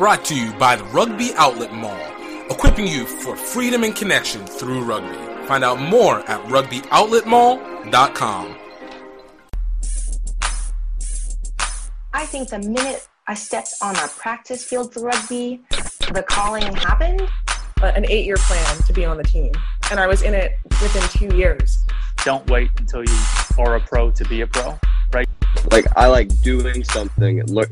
brought to you by the Rugby Outlet Mall, equipping you for freedom and connection through rugby. Find out more at rugbyoutletmall.com. I think the minute I stepped on a practice field for rugby, the calling happened. an eight year plan to be on the team. And I was in it within two years. Don't wait until you are a pro to be a pro, right? Like I like doing something, look,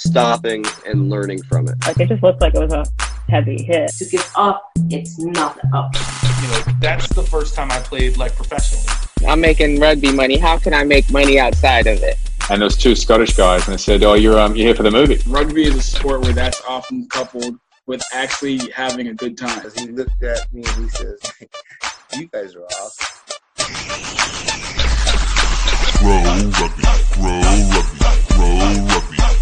stopping and learning from it. Like it just looked like it was a heavy hit. To give up, it's not up. You know, that's the first time I played like professionally. I'm making rugby money. How can I make money outside of it? And there's two Scottish guys, and they said, "Oh, you're um, you're here for the movie." Rugby is a sport where that's often coupled with actually having a good time. He looked at me and he says, "You guys are awesome." Roll rugby, roll rugby, roll rugby,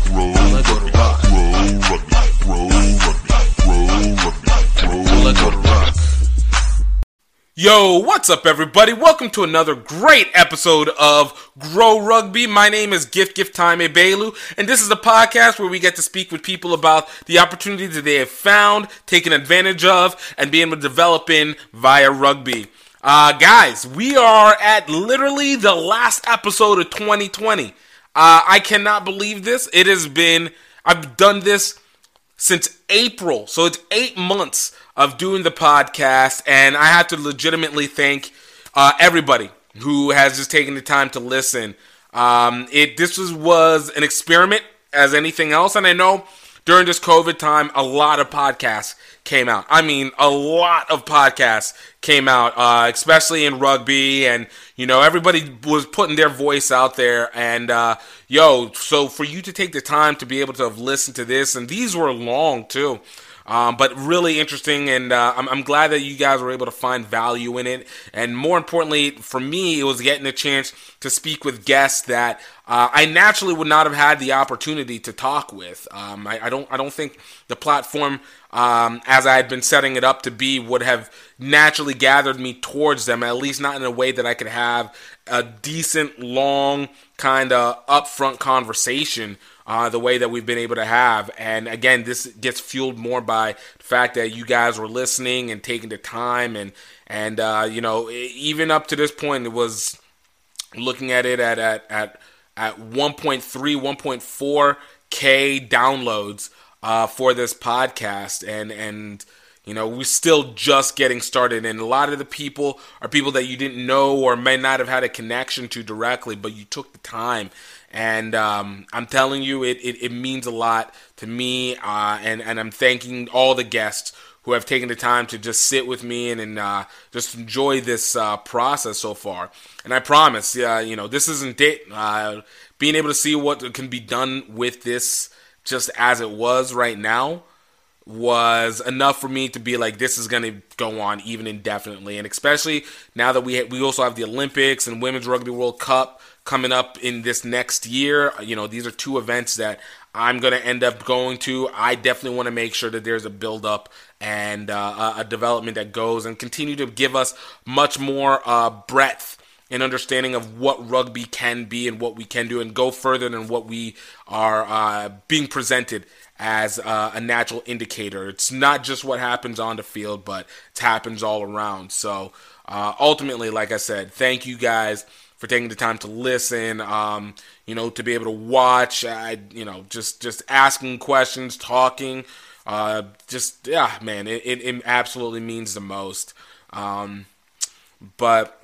Yo, what's up, everybody? Welcome to another great episode of Greaux Rugby. My name is Gift Gift Time Belu, and this is a podcast where we get to speak with people about the opportunities that they have found, taken advantage of, and being able to develop in via rugby. Uh, guys, we are at literally the last episode of 2020. Uh, I cannot believe this. It has been, I've done this since April. So it's eight months of doing the podcast, and I have to legitimately thank uh, everybody who has just taken the time to listen. Um, it this was, was an experiment as anything else, and I know during this COVID time, a lot of podcasts came out. I mean, a lot of podcasts came out, uh, especially in rugby, and you know, everybody was putting their voice out there. And uh, yo, so for you to take the time to be able to have listened to this, and these were long too. Um, but really interesting, and uh, I'm, I'm, glad that you guys were able to find value in it. And more importantly, for me, it was getting a chance to speak with guests that uh, I naturally would not have had the opportunity to talk with. Um, I, I, don't, I don't think the platform, um, as I had been setting it up to be, would have naturally gathered me towards them. At least not in a way that I could have a decent, long, kind of upfront conversation uh, the way that we've been able to have. And again, this gets fueled more by the fact that you guys were listening and taking the time, and and uh, you know, even up to this point, it was looking at it at at at, at 1.3, 1.4 k downloads uh, for this podcast, and and. You know, we're still just getting started, and a lot of the people are people that you didn't know or may not have had a connection to directly, but you took the time and um, I'm telling you, it, it, it, means a lot to me, uh, and and I'm thanking all the guests who have taken the time to just sit with me and, and uh, just enjoy this uh, process so far. And I promise, uh, you know, this isn't it. Uh, being able to see what can be done with this, just as it was right now, was enough for me to be like, this is going to go on even indefinitely. And especially now that we ha- we also have the Olympics and Women's Rugby World Cup coming up in this next year. You know, these are two events that I'm going to end up going to. I definitely want to make sure that there's a build up and uh, a development that goes and continue to give us much more uh, breadth and understanding of what rugby can be and what we can do and go further than what we are uh, being presented as uh, a natural indicator. It's not just what happens on the field, but it happens all around. So uh, ultimately, like I said, thank you guys for taking the time to listen. Um, you know, to be able to watch. I, you know, just just asking questions, talking. Uh, just yeah, man, it, it, it absolutely means the most. Um, but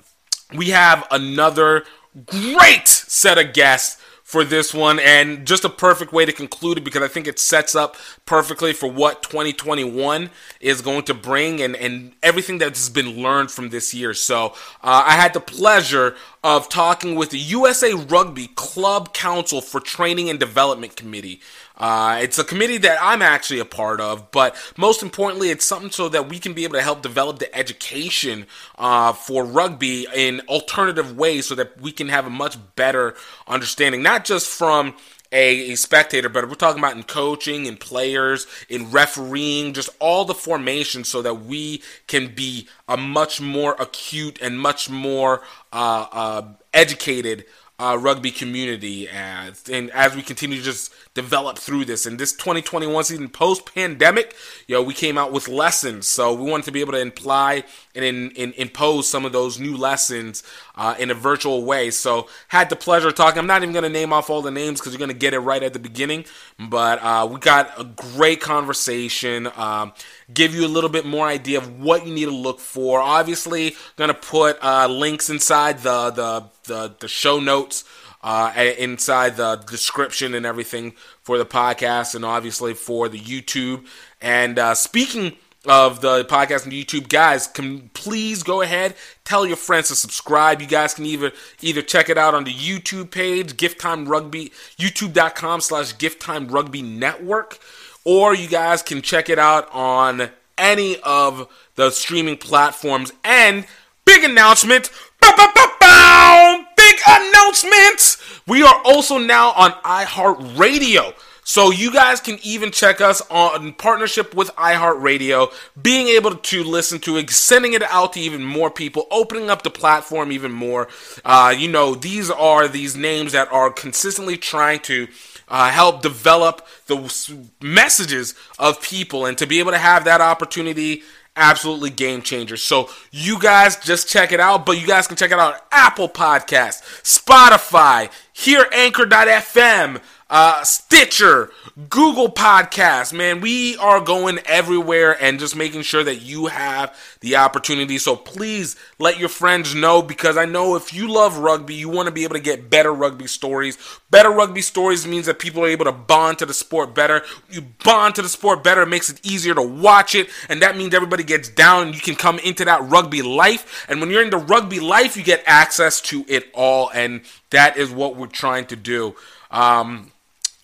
we have another great set of guests for this one and just a perfect way to conclude it because I think it sets up perfectly for what 2021 is going to bring and, and everything that's been learned from this year. So uh, I had the pleasure of talking with the USA Rugby Club Council for Training and Development Committee. Uh, it's a committee that I'm actually a part of, but most importantly, it's something so that we can be able to help develop the education uh, for rugby in alternative ways so that we can have a much better understanding, not just from a, a, spectator, but we're talking about in coaching, in players, in refereeing, just all the formations so that we can be a much more acute and much more uh, uh educated uh, rugby community as and as we continue to just develop through this. And this 2021 season post pandemic, you know, we came out with lessons, so we wanted to be able to imply and in, in, impose some of those new lessons uh, in a virtual way. So had the pleasure of talking. I'm not even going to name off all the names because you're going to get it right at the beginning, but uh, we got a great conversation. Um, give you a little bit more idea of what you need to look for. Obviously, going to put uh, links inside the the the, the show notes. Uh, inside the description and everything for the podcast, and obviously for the YouTube. And uh, speaking of the podcast and YouTube, guys, can please go ahead tell your friends to subscribe. You guys can either either check it out on the YouTube page, Gift Time Rugby, YouTube.com slash Gift Time Rugby Network, or you guys can check it out on any of the streaming platforms. And big announcement. Big announcement! We are also now on iHeartRadio. So you guys can even check us on partnership with iHeartRadio, being able to listen to it, sending it out to even more people, opening up the platform even more. Uh, you know, these are these names that are consistently trying to uh, help develop the messages of people, and to be able to have that opportunity absolutely game changer. So you guys just check it out, but you guys can check it out Apple Podcast, Spotify, here Anchor.fm, uh, Stitcher, Google Podcasts. Man, we are going everywhere and just making sure that you have the opportunity. So please let your friends know because I know if you love rugby, you want to be able to get better rugby stories. Better rugby stories means that people are able to bond to the sport better. You bond to the sport better, it makes it easier to watch it, and that means everybody gets down you can come into that rugby life. And when you're into rugby life, you get access to it all, and that is what we're trying to do. Um,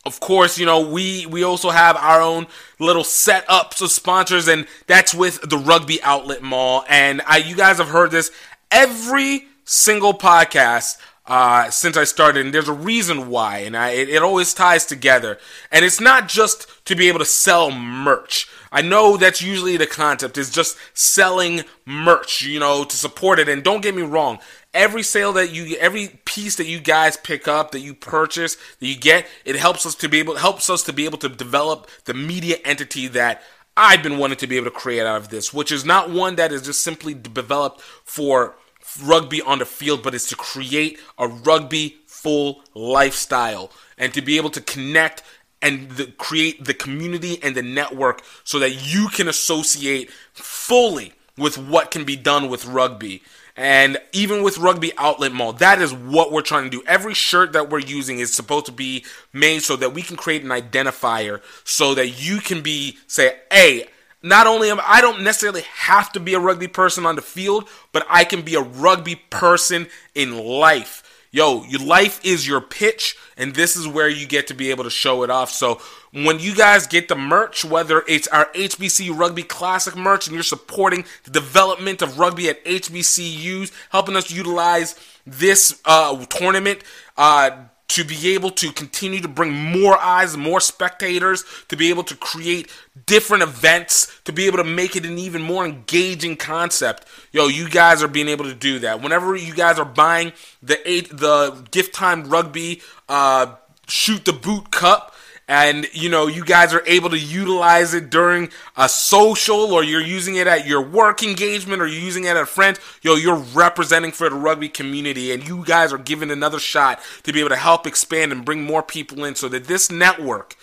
of course, you know, we we also have our own little setups of sponsors, and that's with the Rugby Outlet Mall. And I, you guys have heard this every single podcast uh, since I started, and there's a reason why, and I, it, it always ties together. And it's not just to be able to sell merch. I know that's usually the concept is just selling merch, you know, to support it. And don't get me wrong, every sale that you every piece that you guys pick up that you purchase that you get it helps us to be able helps us to be able to develop the media entity that I've been wanting to be able to create out of this which is not one that is just simply developed for rugby on the field but is to create a rugby full lifestyle and to be able to connect and the, create the community and the network so that you can associate fully with what can be done with rugby and even with Rugby Outlet Mall, that is what we're trying to do. Every shirt that we're using is supposed to be made so that we can create an identifier so that you can be, say, hey, not only am I don't necessarily have to be a rugby person on the field, but I can be a rugby person in life. Yo, your life is your pitch, and this is where you get to be able to show it off. So when you guys get the merch, whether it's our HBC Rugby Classic merch and you're supporting the development of rugby at HBCUs, helping us utilize this uh, tournament uh, to be able to continue to bring more eyes, more spectators, to be able to create different events, to be able to make it an even more engaging concept. Yo, you guys are being able to do that. Whenever you guys are buying the eight, the gift time rugby uh, shoot the boot cup, and you know you guys are able to utilize it during a social or you're using it at your work engagement or you're using it at a friends yo you're representing for the rugby community and you guys are given another shot to be able to help expand and bring more people in so that this network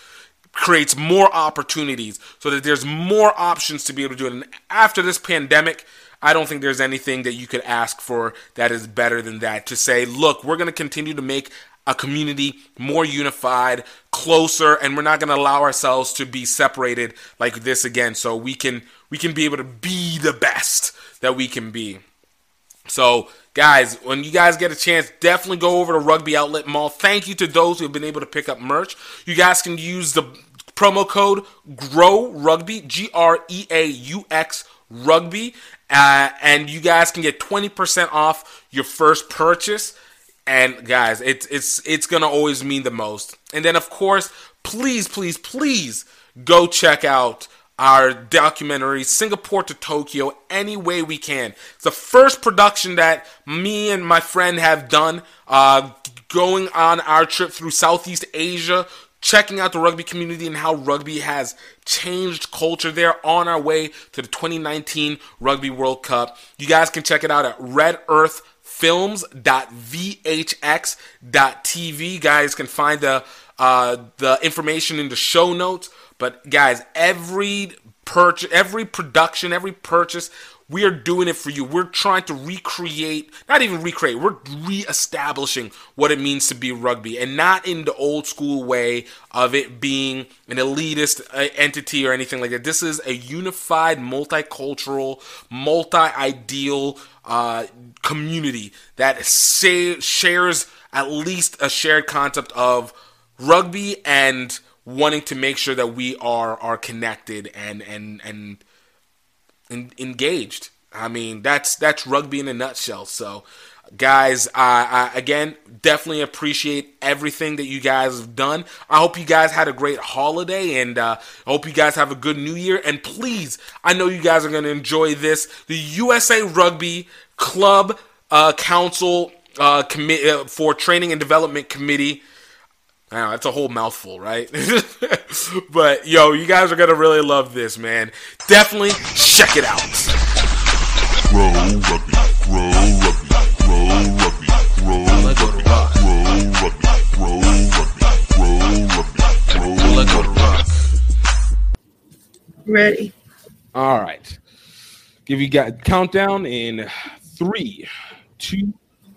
creates more opportunities so that there's more options to be able to do it and after this pandemic I don't think there's anything that you could ask for that is better than that. To say, look, we're going to continue to make a community more unified, closer, and we're not going to allow ourselves to be separated like this again. So we can we can be able to be the best that we can be. So, guys, when you guys get a chance, definitely go over to Rugby Outlet Mall. Thank you to those who have been able to pick up merch. You guys can use the promo code Greaux Rugby, G R E A U X Rugby, uh, and you guys can get 20% off your first purchase. And guys, it's it's it's gonna always mean the most. And then of course, please, please, please go check out our documentary Singapore to Tokyo any way we can. It's the first production that me and my friend have done. Uh, going on our trip through Southeast Asia, checking out the rugby community and how rugby has changed culture there on our way to the 2019 Rugby World Cup. You guys can check it out at Red Earth films.vhx.tv. Guys can find the uh, the information in the show notes. But guys, every purchase, every production, every purchase, we are doing it for you. We're trying to recreate, not even recreate, we're re-establishing what it means to be rugby, and not in the old school way of it being an elitist uh, entity or anything like that. This is a unified, multicultural, multi-ideal uh, community that shares at least a shared concept of rugby and wanting to make sure that we are are connected and and and, engaged. I mean, that's that's rugby in a nutshell. So, guys, I, I again definitely appreciate everything that you guys have done. I hope you guys had a great holiday, and uh, I hope you guys have a good New Year. And please, I know you guys are going to enjoy this. The USA Rugby Club uh, Council uh, uh, for Training and Development Committee. I know, that's a whole mouthful, right? but yo, you guys are gonna really love this, man. Definitely check it out. Grow rugby, grow rugby, grow rugby, grow rugby, grow rugby, grow rugby, grow rugby, grow Let's go to rock. Ready. All right. Give you guys countdown in three, two,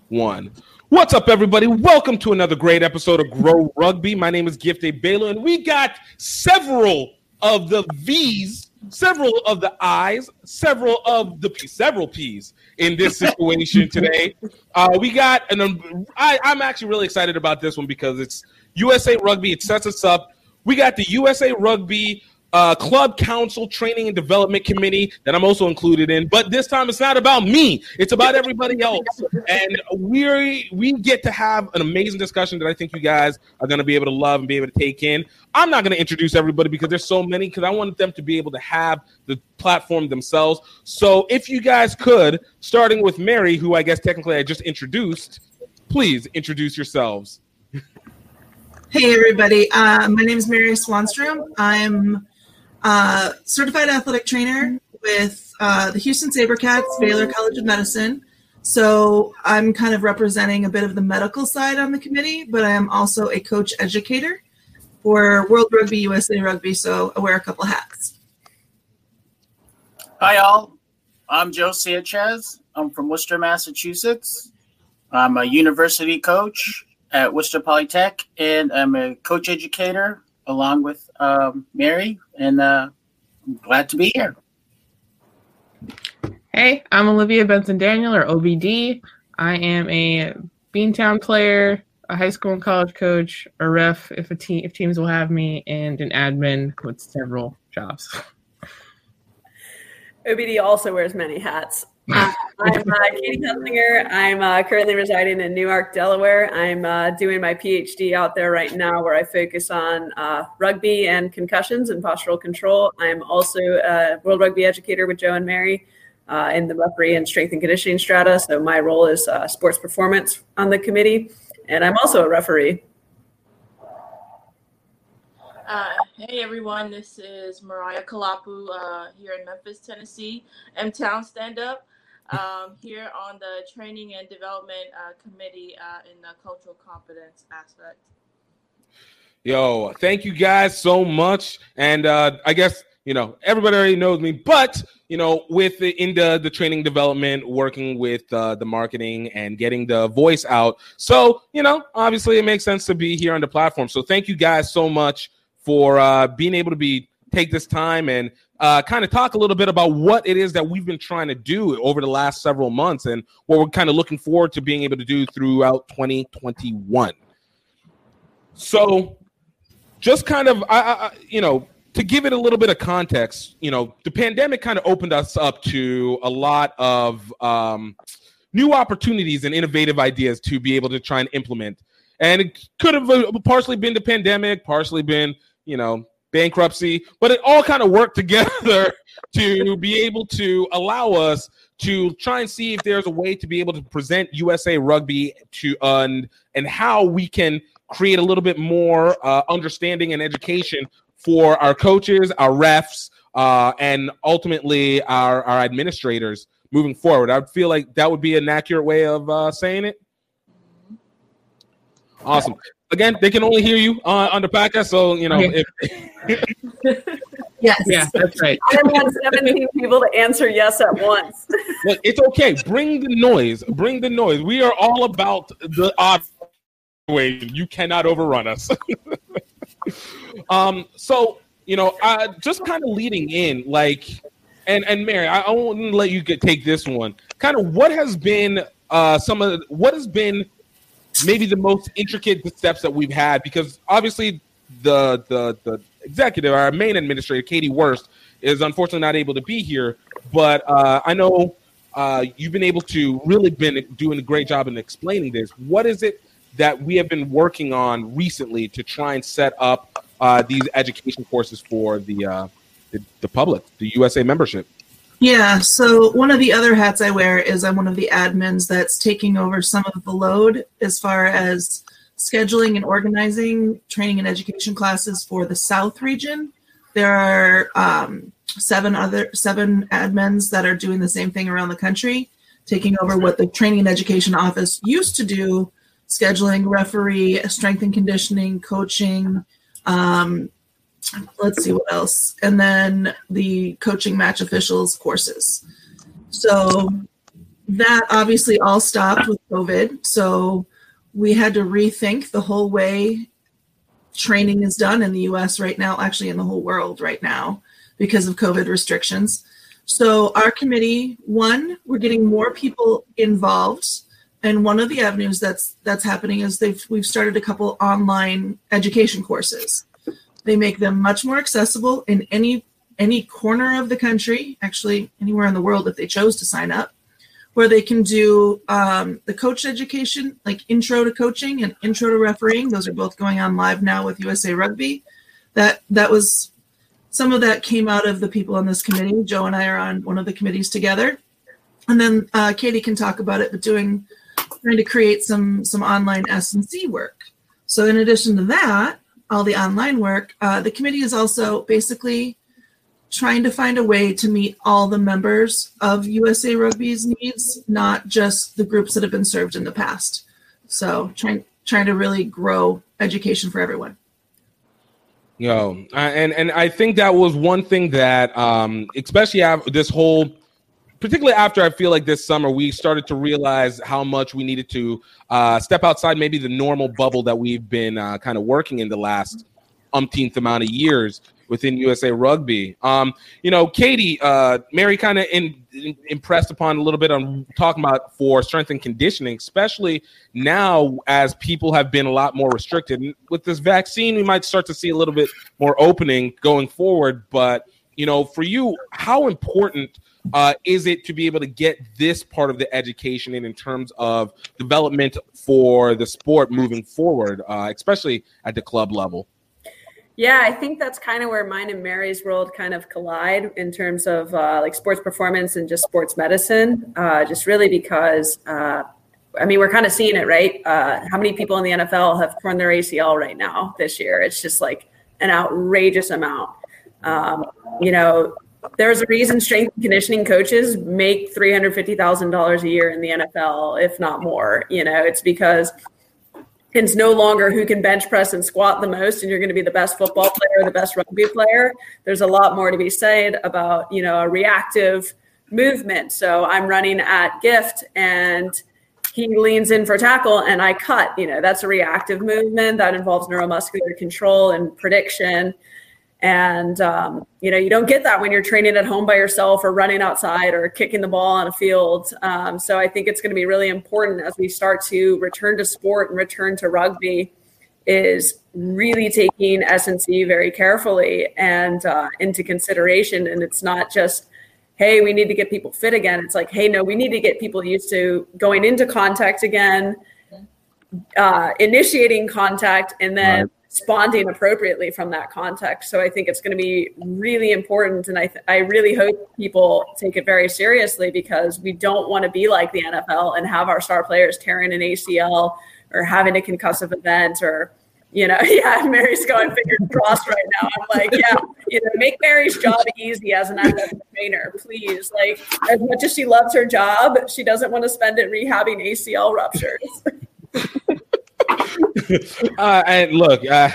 one. What's up, everybody? Welcome to another great episode of Greaux Rugby. My name is Gift A. Baylor, and we got several of the V's, several of the I's, several of the P, several P's in this situation today. Uh, we got an. Um, I, I'm actually really excited about this one because it's USA Rugby. It sets us up. We got the USA Rugby uh, Club Council Training and Development Committee that I'm also included in. But this time it's not about me; it's about everybody else. And we we get to have an amazing discussion that I think you guys are going to be able to love and be able to take in. I'm not going to introduce everybody because there's so many because I want them to be able to have the platform themselves. So if you guys could, starting with Mary, who I guess technically I just introduced, please introduce yourselves. Hey, everybody. Uh, my name is Mary Swanstrom. I'm a certified athletic trainer with uh, the Houston Sabercats, Baylor College of Medicine. So I'm kind of representing a bit of the medical side on the committee, but I am also a coach educator for World Rugby, USA Rugby. So I wear a couple hats. Hi, all. I'm Joe Sanchez. I'm from Worcester, Massachusetts. I'm a university coach at Worcester Polytech, and I'm a coach educator along with um, Mary, and uh, I'm glad to be here. Hey, I'm Olivia Benson Daniel, or OBD. I am a Beantown player, a high school and college coach, a ref if a team if teams will have me, and an admin with several jobs. OBD also wears many hats. Uh, I'm uh, Katie Hesslinger. I'm uh, currently residing in Newark, Delaware. I'm uh, doing my PhD out there right now where I focus on uh, rugby and concussions and postural control. I'm also a World Rugby educator with Joe and Mary uh, in the referee and strength and conditioning strata. So my role is sports performance on the committee. And I'm also a referee. Uh, hey everyone, this is Mariah Kalapu uh, here in Memphis, Tennessee, M Town Stand Up, um, here on the Training and Development uh, Committee uh, in the Cultural Competence aspect. Yo, thank you guys so much. And uh, I guess, you know, everybody already knows me, but, you know, with the, in the, the training development, working with uh, the marketing and getting the voice out. So, you know, obviously it makes sense to be here on the platform. So thank you guys so much for uh, being able to be take this time and uh, kind of talk a little bit about what it is that we've been trying to do over the last several months and what we're kind of looking forward to being able to do throughout 2021. So, just kind of, I, I, you know, to give it a little bit of context, you know, the pandemic kind of opened us up to a lot of um, new opportunities and innovative ideas to be able to try and implement. And it could have uh, partially been the pandemic, partially been, you know, bankruptcy, but it all kind of worked together to be able to allow us to try and see if there's a way to be able to present USA Rugby to and and how we can create a little bit more uh, understanding and education for our coaches, our refs, uh, and ultimately our our administrators moving forward. I feel like that would be an accurate way of uh, saying it. Awesome. Again, they can only hear you uh, on the podcast, so you know. Okay. If, Yes. Yeah, that's right. I want 17 people to answer yes at once. Look, it's okay. Bring the noise. Bring the noise. We are all about the odd way. You cannot overrun us. um. So you know, uh, just kind of leading in, like, and and Mary, I, I want to let you get take this one. Kind of, what has been uh some of what has been maybe the most intricate steps that we've had because obviously the the the executive, our main administrator, Katie Worst, is unfortunately not able to be here. But uh, I know uh, you've been able to really been doing a great job in explaining this. What is it that we have been working on recently to try and set up uh, these education courses for the, uh, the the public, the USA membership? Yeah, so one of the other hats I wear is I'm one of the admins that's taking over some of the load as far as scheduling and organizing training and education classes for the South region. There are um, seven other seven admins that are doing the same thing around the country, taking over what the training and education office used to do, scheduling, referee, strength and conditioning, coaching. Um, let's see what else, and then the coaching match officials courses. So that obviously all stopped with COVID. So we had to rethink the whole way training is done in the US right now, actually in the whole world right now, because of COVID restrictions. So our committee, one, we're getting more people involved. And one of the avenues that's that's happening is they've we've started a couple online education courses. They make them much more accessible in any any corner of the country, actually anywhere in the world if they chose to sign up where they can do um, the coach education, like intro to coaching and intro to refereeing. Those are both going on live now with USA Rugby. That that was some of that came out of the people on this committee. Joe and I are on one of the committees together, and then uh, Katie can talk about it. But doing trying to create some some online S and C work. So in addition to that, all the online work, uh, the committee is also basically trying to find a way to meet all the members of USA Rugby's needs, not just the groups that have been served in the past. So trying trying to really grow education for everyone. Yo, and and I think that was one thing that, um, especially this whole, particularly after I feel like this summer, we started to realize how much we needed to uh, step outside maybe the normal bubble that we've been uh, kind of working in the last umpteenth amount of years within USA Rugby. Um, you know, Katie, uh, Mary kind of in, in, impressed upon a little bit on talking about for strength and conditioning, especially now as people have been a lot more restricted. And with this vaccine, we might start to see a little bit more opening going forward. But, you know, for you, how important uh, is it to be able to get this part of the education in in terms of development for the sport moving forward, uh, especially at the club level? Yeah, I think that's kind of where mine and Mary's world kind of collide in terms of uh, like sports performance and just sports medicine. Uh, just really because, uh, I mean, we're kind of seeing it, right? Uh, how many people in the NFL have torn their ACL right now this year? It's just like an outrageous amount. Um, you know, there's a reason strength and conditioning coaches make $350,000 a year in the NFL, if not more. You know, it's because it's no longer who can bench press and squat the most and you're going to be the best football player the best rugby player. There's a lot more to be said about you know a reactive movement. So i'm running at gift and he leans in for tackle and i cut you know? That's a reactive movement that involves neuromuscular control and prediction and um, you know you don't get that when you're training at home by yourself or running outside or kicking the ball on a field. Um, so i think it's going to be really important as we start to return to sport and return to rugby is really taking S&C very carefully and uh, into consideration. And it's not just hey we need to get people fit again. It's like hey no we need to get people used to going into contact again uh, initiating contact and then responding appropriately from that context. So I think it's going to be really important, and I th- I really hope people take it very seriously because we don't want to be like the NFL and have our star players tearing an ACL or having a concussive event or you know, yeah, Mary's going fingers crossed right now. I'm like, yeah, you know, make Mary's job easy as an athletic trainer, please. Like, as much as she loves her job, she doesn't want to spend it rehabbing ACL ruptures. uh, and look, uh,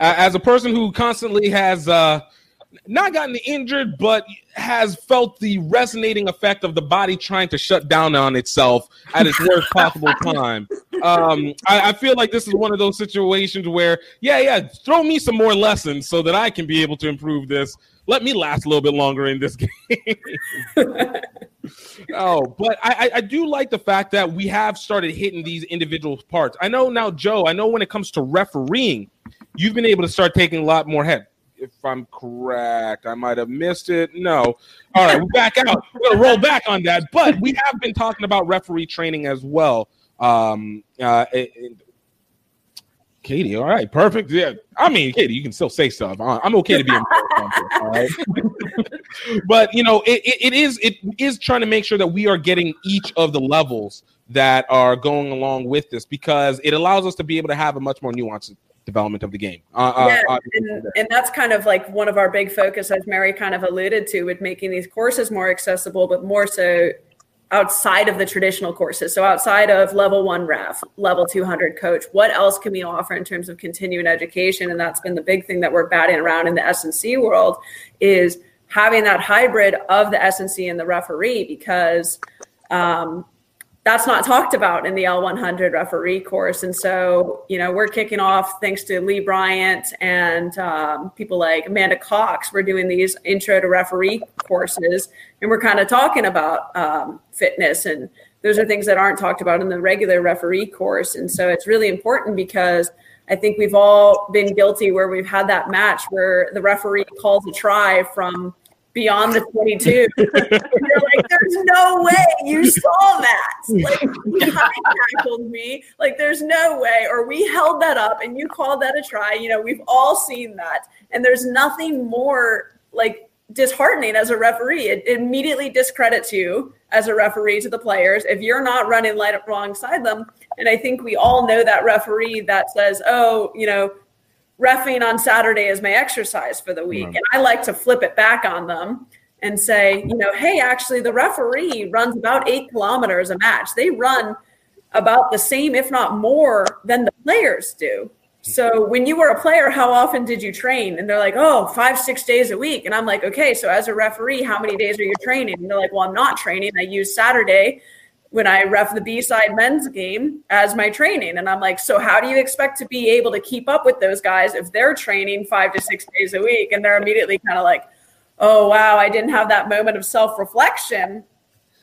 as a person who constantly has uh, not gotten injured, but has felt the resonating effect of the body trying to shut down on itself at its worst possible time. Um, I, I, feel like this is one of those situations where, yeah, yeah, throw me some more lessons so that I can be able to improve this. Let me last a little bit longer in this game. Oh, but I, I do like the fact that we have started hitting these individual parts. I know now, Joe, I know when it comes to refereeing, you've been able to start taking a lot more head if I'm correct. I might have missed it. No. All right, we're back out. We're gonna roll back on that. But we have been talking about referee training as well. Um, uh, Katie, all right, perfect. Yeah, I mean, Katie, you can still say stuff. I'm okay to be embarrassed. all right, but you know, it, it, it is it is trying to make sure that we are getting each of the levels that are going along with this because it allows us to be able to have a much more nuanced development of the game. Uh, uh yeah, uh, and, and, that's kind of like one of our big focus, as Mary kind of alluded to, with making these courses more accessible, but more so outside of the traditional courses. So outside of level one ref, level 200 coach, what else can we offer in terms of continuing education? And that's been the big thing that we're batting around in the S&C world is having that hybrid of the S&C and the referee because um, that's not talked about in the L100 referee course. And so, you know, we're kicking off thanks to Lee Bryant and um, people like Amanda Cox. We're doing these intro to referee courses, and we're kind of talking about um, fitness. And those are things that aren't talked about in the regular referee course. And so it's really important because I think we've all been guilty where we've had that match where the referee calls a try from beyond the 22. you're like, there's no way you saw that. Like, you tackled me. Like, there's no way. Or we held that up and you called that a try. You know, we've all seen that. And there's nothing more like disheartening as a referee. It, immediately discredits you as a referee to the players if you're not running light up alongside them. And I think we all know that referee that says, oh, you know, refing on Saturday is my exercise for the week. And I like to flip it back on them and say, you know, hey, actually, the referee runs about eight kilometers a match. They run about the same, if not more, than the players do. So when you were a player, how often did you train? And they're like, oh, five, six days a week. And I'm like, okay, so as a referee, how many days are you training? And they're like, well, I'm not training. I use Saturday when I ref the B side men's game as my training. And I'm like, so how do you expect to be able to keep up with those guys if they're training five to six days a week? And they're immediately kind of like, oh, wow, I didn't have that moment of self reflection.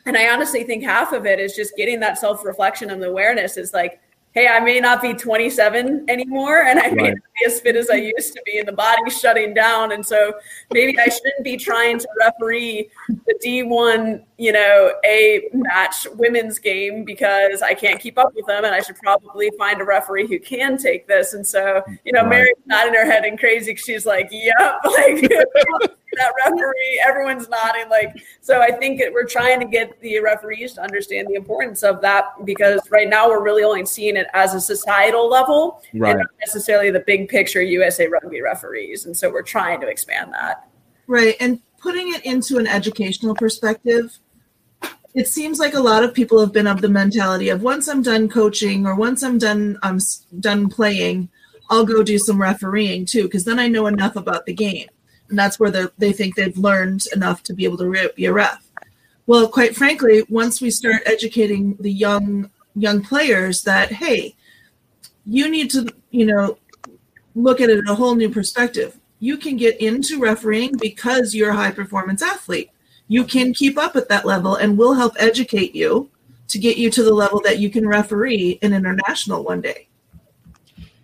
And I honestly think half of it is just getting that self reflection and awareness is like, hey, I may not be 27 anymore and I may right. not be as fit as I used to be and the body's shutting down. And so maybe I shouldn't be trying to referee the D1, you know, A match women's game because I can't keep up with them and I should probably find a referee who can take this. And so, you know, right. Mary's nodding her head and crazy. She's like, yep, like that referee. Everyone's nodding. Like, so I think it, we're trying to get the referees to understand the importance of that because right now we're really only seeing it as a societal level right. and not necessarily the big picture USA rugby referees. And so we're trying to expand that. Right. And putting it into an educational perspective, it seems like a lot of people have been of the mentality of once I'm done coaching or once I'm done I'm done playing, I'll go do some refereeing too because then I know enough about the game and that's where they think they've learned enough to be able to be a ref. Well, quite frankly, once we start educating the young young players that hey, you need to you know look at it in a whole new perspective. You can get into refereeing because you're a high performance athlete. You can keep up at that level, and we'll help educate you to get you to the level that you can referee an international one day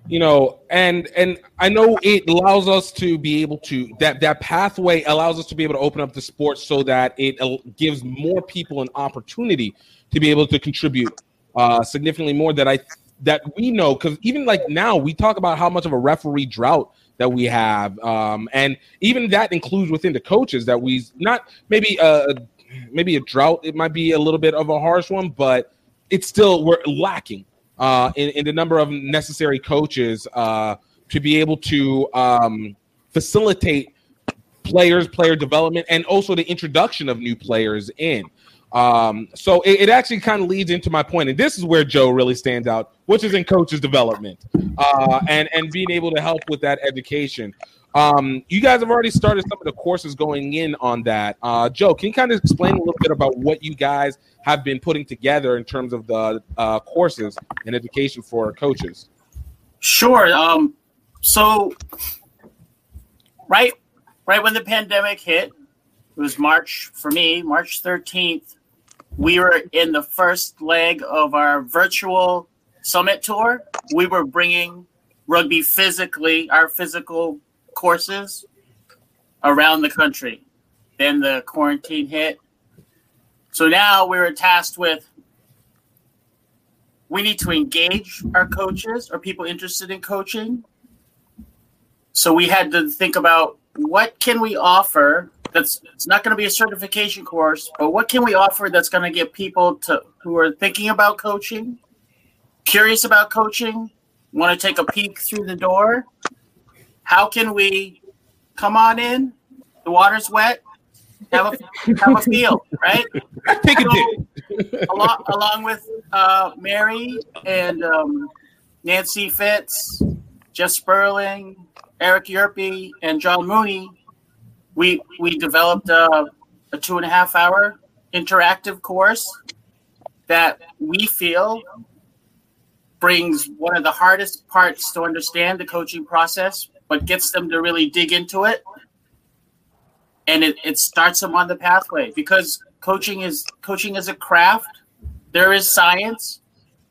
you know and and i know it allows us to be able to that that pathway allows us to be able to open up the sport so that it gives more people an opportunity to be able to contribute uh, significantly more that i that we know because even like now we talk about how much of a referee drought that we have, um, and even that includes within the coaches that we not maybe a maybe a drought. It might be a little bit of a harsh one, but it's still we're lacking uh, in, in the number of necessary coaches uh, to be able to um, facilitate players, player development, and also the introduction of new players in. Um, so it, it actually kind of leads into my point, and this is where Joe really stands out, which is in coaches development uh, and and being able to help with that education. Um, you guys have already started some of the courses going in on that. Uh, Joe, can you kind of explain a little bit about what you guys have been putting together in terms of the uh, courses and education for coaches? Sure. Um, so, right, right when the pandemic hit, it was March for me, March thirteenth. We were in the first leg of our virtual summit tour. We were bringing rugby physically, our physical courses around the country. Then the quarantine hit. So now we're tasked with we need to engage our coaches or people interested in coaching. So we had to think about what can we offer that's it's not going to be a certification course, but what can we offer that's going to get people to who are thinking about coaching, curious about coaching, want to take a peek through the door? How can we come on in? The water's wet. Have a have a feel, right? Take a so, along, along with uh, Mary and um, Nancy Fitz, Jeff Sperling, Eric Yerpe, and John Mooney, we we developed a, a two and a half hour interactive course that we feel brings one of the hardest parts to understand the coaching process, but gets them to really dig into it. And it, it starts them on the pathway because coaching is coaching is a craft. There is science,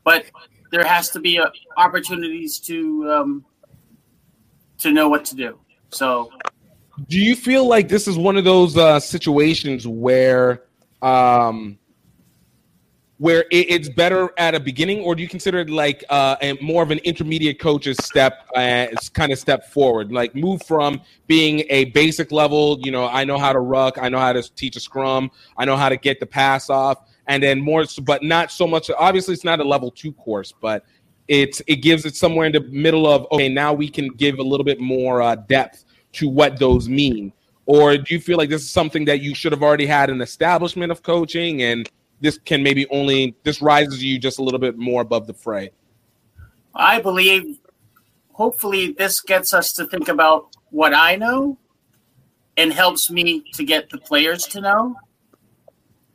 but there has to be uh opportunities to um, to know what to do. So do you feel like this is one of those uh, situations where um, where it, it's better at a beginning, or do you consider it like uh, a, more of an intermediate coach's step, uh, kind of step forward, like move from being a basic level, you know, I know how to ruck, I know how to teach a scrum, I know how to get the pass off, and then more, but not so much. Obviously, it's not a level two course, but it's it gives it somewhere in the middle of okay, now we can give a little bit more uh, depth to what those mean? Or do you feel like this is something that you should have already had an establishment of coaching and this can maybe only this rises you just a little bit more above the fray? I believe hopefully this gets us to think about what I know and helps me to get the players to know.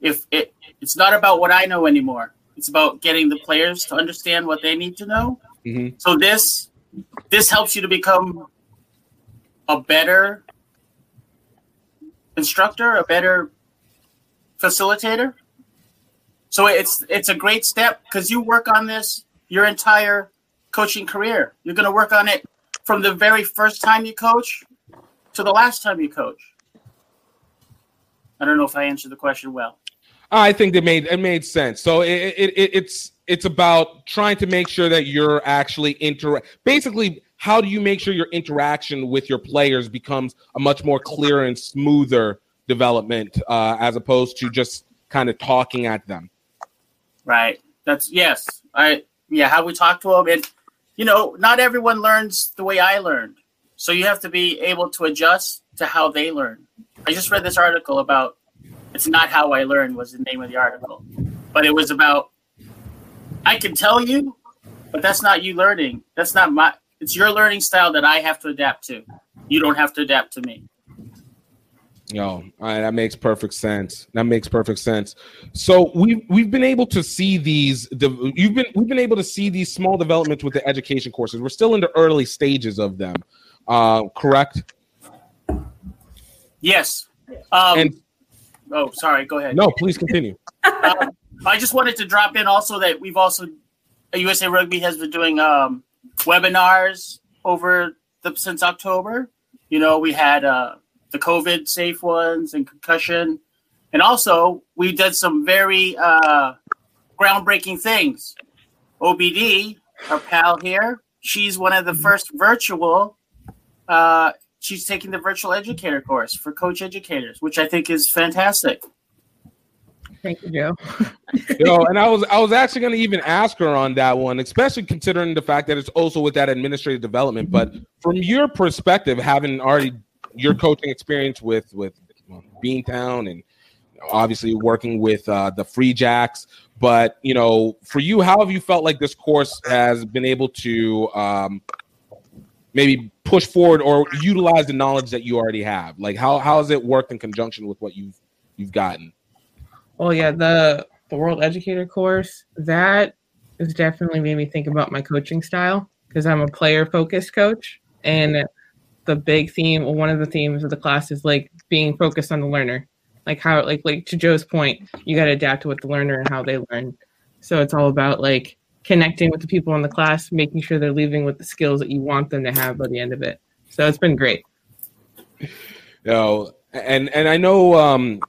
If it it's not about what I know anymore. It's about getting the players to understand what they need to know. Mm-hmm. So this this helps you to become a better instructor, a better facilitator. So it's it's a great step because you work on this your entire coaching career. You're going to work on it from the very first time you coach to the last time you coach. I don't know if I answered the question well. I think it made it made sense. So it, it, it it's it's about trying to make sure that you're actually inter basically how do you make sure your interaction with your players becomes a much more clear and smoother development uh, as opposed to just kind of talking at them right. That's yes. I yeah how we talk to them and you know not everyone learns the way i learned. So you have to be able to adjust to how they learn. I just read this article about it's not how i learned was the name of the article but it was about i can tell you but that's not you learning. That's not my it's your learning style that I have to adapt to. You don't have to adapt to me. No, all right, that makes perfect sense. That makes perfect sense. So we've we've been able to see these. You've been we've been able to see these small developments with the education courses. We're still in the early stages of them. Uh, correct? Yes. Um, and oh, sorry. Go ahead. No, please continue. uh, I just wanted to drop in also that we've also USA Rugby has been doing um, webinars over the since October. You know, we had uh, the COVID safe ones and concussion, and also we did some very uh, groundbreaking things. OBD our pal here. She's one of the first virtual. Uh, she's taking the virtual educator course for coach educators, which I think is fantastic. Thank you, Joe. Yo, and I was I was actually going to even ask her on that one, especially considering the fact that it's also with that administrative development. But from your perspective, having already your coaching experience with with Beantown and obviously working with uh, the Free Jacks, but you know, for you, how have you felt like this course has been able to um, maybe push forward or utilize the knowledge that you already have? Like, how how has it worked in conjunction with what you've you've gotten? Well, yeah, the the World Educator course that has definitely made me think about my coaching style because I'm a player focused coach, and the big theme, or one of the themes of the class, is like being focused on the learner, like how, like like to Joe's point, you got to adapt to what the learner and how they learn. So it's all about like connecting with the people in the class, making sure they're leaving with the skills that you want them to have by the end of it. So it's been great. You know, and and I know um,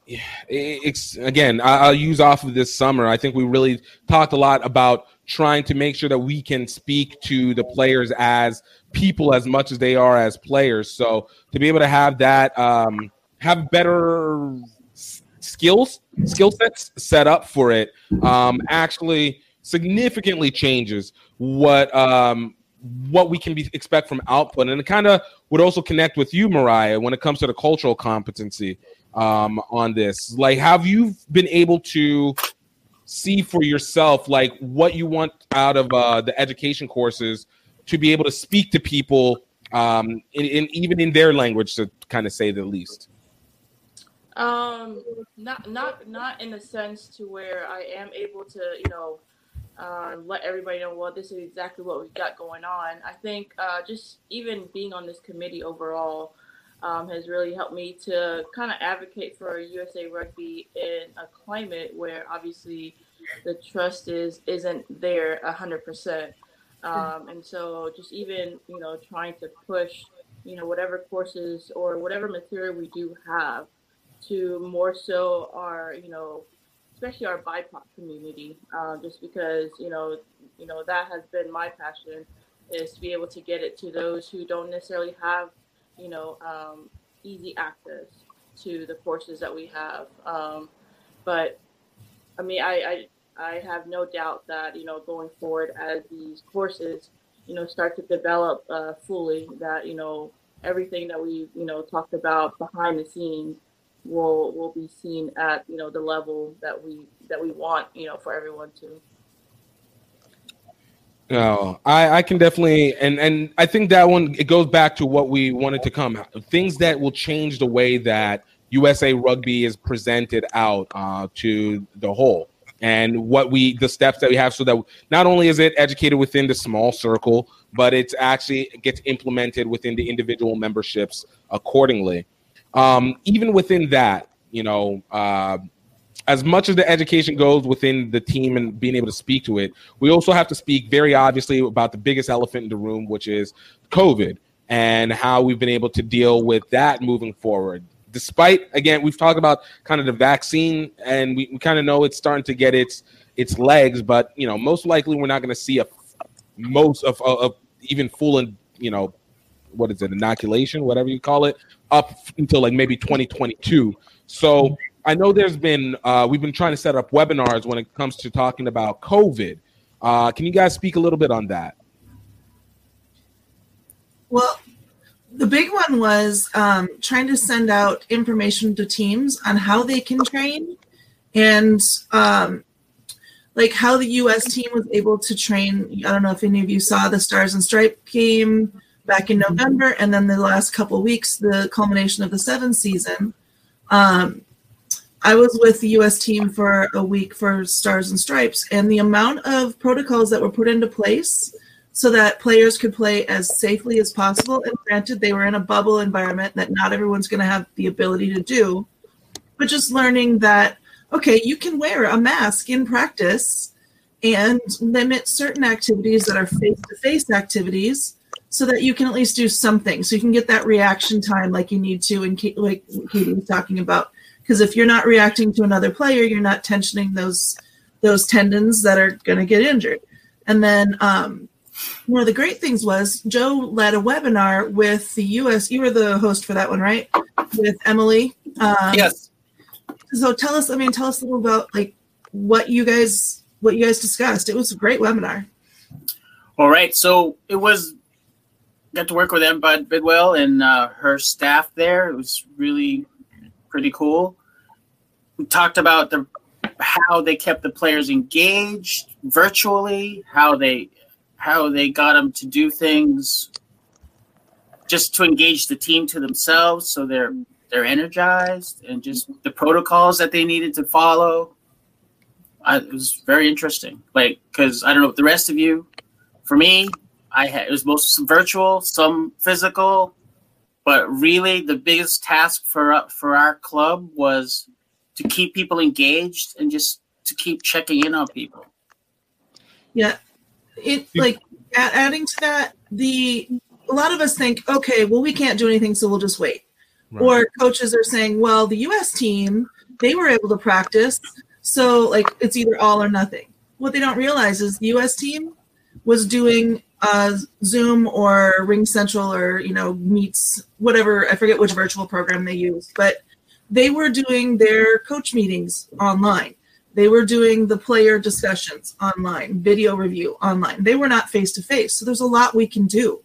it's again I, will use off of this summer. I think we really talked a lot about trying to make sure that we can speak to the players as people as much as they are as players. So to be able to have that um, have better skills skill sets set up for it um, actually significantly changes what um, what we can be expect from output and it kind of would also connect with you mariah when it comes to the cultural competency um, on this like have you been able to see for yourself like what you want out of uh, the education courses to be able to speak to people um, in, in even in their language to kind of say the least um not not not in the sense to where i am able to you know uh, let everybody know, well, this is exactly what we've got going on. I think uh, just even being on this committee overall um, has really helped me to kind of advocate for USA Rugby in a climate where obviously the trust is isn't there a hundred percent. Um, and so just even you know trying to push you know whatever courses or whatever material we do have to more so our you know especially our BIPOC community, uh, just because you know, you know that has been my passion is to be able to get it to those who don't necessarily have, you know, um, easy access to the courses that we have. Um, but I mean, I, I I have no doubt that you know going forward as these courses, you know, start to develop uh, fully, that you know everything that we you know talked about behind the scenes will will be seen at you know the level that we that we want you know for everyone to. No, I, I can definitely and and I think that one it goes back to what we wanted to come out things that will change the way that USA Rugby is presented out uh, to the whole and what we the steps that we have so that not only is it educated within the small circle but it's actually gets implemented within the individual memberships accordingly um, even within that, you know, uh, as much as the education goes within the team and being able to speak to it, we also have to speak very obviously about the biggest elephant in the room, which is COVID and how we've been able to deal with that moving forward. Despite, again, we've talked about kind of the vaccine, and we, we kind of know it's starting to get its its legs, but you know, most likely we're not going to see a most of, of, of even full and you know what is it inoculation whatever you call it up until like maybe 2022 so i know there's been uh, we've been trying to set up webinars when it comes to talking about covid. Uh, can you guys speak a little bit on that? Well the big one was um, trying to send out information to teams on how they can train and um, like how the us team was able to train i don't know if any of you saw the stars and stripe game back in November, and then the last couple weeks, the culmination of the seventh season. Um, I was with the U.S. team for a week for Stars and Stripes, and the amount of protocols that were put into place so that players could play as safely as possible. And granted, they were in a bubble environment that not everyone's going to have the ability to do, but just learning that okay, you can wear a mask in practice and limit certain activities that are face-to-face activities so that you can at least do something. So you can get that reaction time like you need to and like katie was talking about. Because if you're not reacting to another player you're not tensioning those those tendons that are going to get injured. And then um, one of the great things was Joe led a webinar with the U.S. You were the host for that one, right? With Emily. Um, yes. So tell us. I mean, tell us a little about like what you guys what you guys discussed. It was a great webinar. All right. So it was got to work with Em Bud Bydwell and uh, her staff there. It was really pretty cool. We talked about the how they kept the players engaged virtually, how they how they got them to do things just to engage the team to themselves, so they're they're energized, and just the protocols that they needed to follow. I, it was very interesting. Like, because I don't know the rest of you. For me, I had it was most some virtual, some physical, but really the biggest task for for our club was to keep people engaged and just to keep checking in on people. Yeah, it like adding to that, the a lot of us think, okay, well, we can't do anything, so we'll just wait. Or coaches are saying, well, the U.S. team they were able to practice, so like it's either all or nothing. What they don't realize is the U.S. team was doing uh, Zoom or RingCentral or you know Meets whatever I forget which virtual program they used, but they were doing their coach meetings online. They were doing the player discussions online, video review online. They were not face to face. So there's a lot we can do.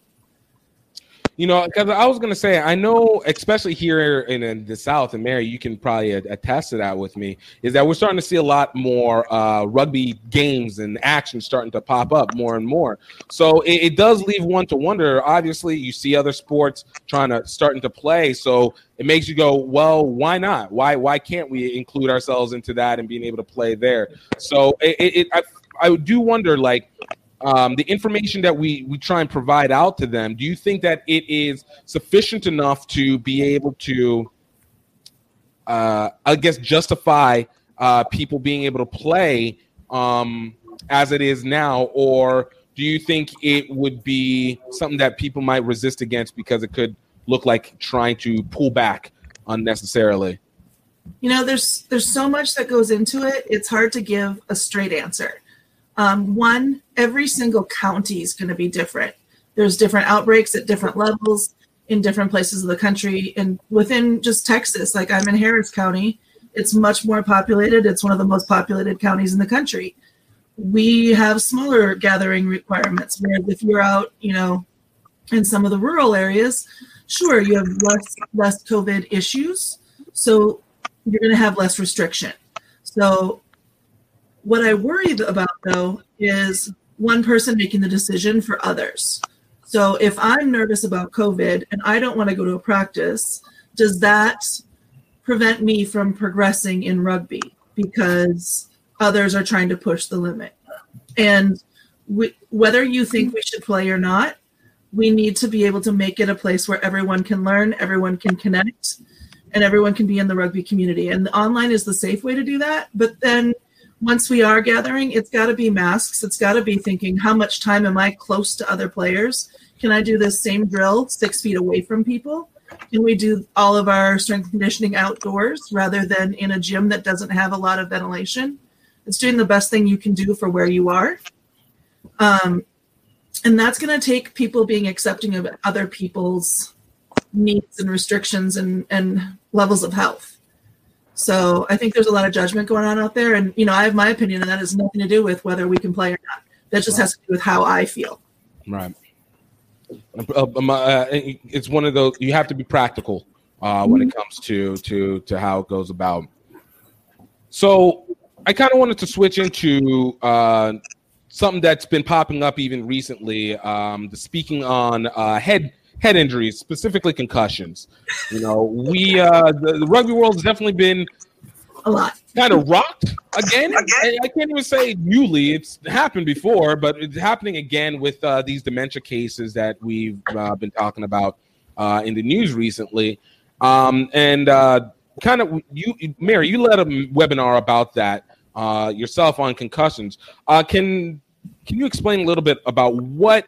You know, because I was gonna say, I know, especially here in, in the South, and Mary, you can probably attest to that with me, is that we're starting to see a lot more uh, rugby games and action starting to pop up more and more. So it, it does leave one to wonder. Obviously, you see other sports trying to starting to play, so it makes you go, well, why not? Why why can't we include ourselves into that and being able to play there? So it, it, it I, I do wonder, like um, the information that we we try and provide out to them do you think that it is sufficient enough to be able to uh, i guess justify uh, people being able to play um, as it is now or do you think it would be something that people might resist against because it could look like trying to pull back unnecessarily You know, there's there's so much that goes into it. It's hard to give a straight answer. Um, one, every single county is going to be different. There's different outbreaks at different levels in different places of the country, and within just Texas, like I'm in Harris County, it's much more populated. It's one of the most populated counties in the country. We have smaller gathering requirements. Whereas if you're out, you know, in some of the rural areas, sure, you have less less COVID issues, so you're going to have less restriction. So what I worry about though is one person making the decision for others. So if I'm nervous about COVID and I don't want to go to a practice, does that prevent me from progressing in rugby because others are trying to push the limit? And we, whether you think we should play or not, we need to be able to make it a place where everyone can learn, everyone can connect, and everyone can be in the rugby community. And online is the safe way to do that. But then once we are gathering, it's got to be masks. It's got to be thinking, how much time am I close to other players? Can I do this same drill six feet away from people? Can we do all of our strength conditioning outdoors rather than in a gym that doesn't have a lot of ventilation? It's doing the best thing you can do for where you are. Um, and that's going to take people being accepting of other people's needs and restrictions and, and levels of health. So I think there's a lot of judgment going on out there. And, you know, I have my opinion, and that has nothing to do with whether we can play or not. That just has to do with how I feel. Right. Uh, um, uh, it's one of those you have to be practical uh, when it comes to to to how it goes about. So I kind of wanted to switch into uh, something that's been popping up even recently. Um, the speaking on uh, head head injuries, specifically concussions. You know, we uh, the, the rugby world has definitely been a lot kind of rocked again. I, I can't even say newly; it's happened before, but it's happening again with uh, these dementia cases that we've uh, been talking about uh, in the news recently. Um, and uh, kind of you, Mary, you led a webinar about that uh, yourself on concussions. Uh, can can you explain a little bit about what?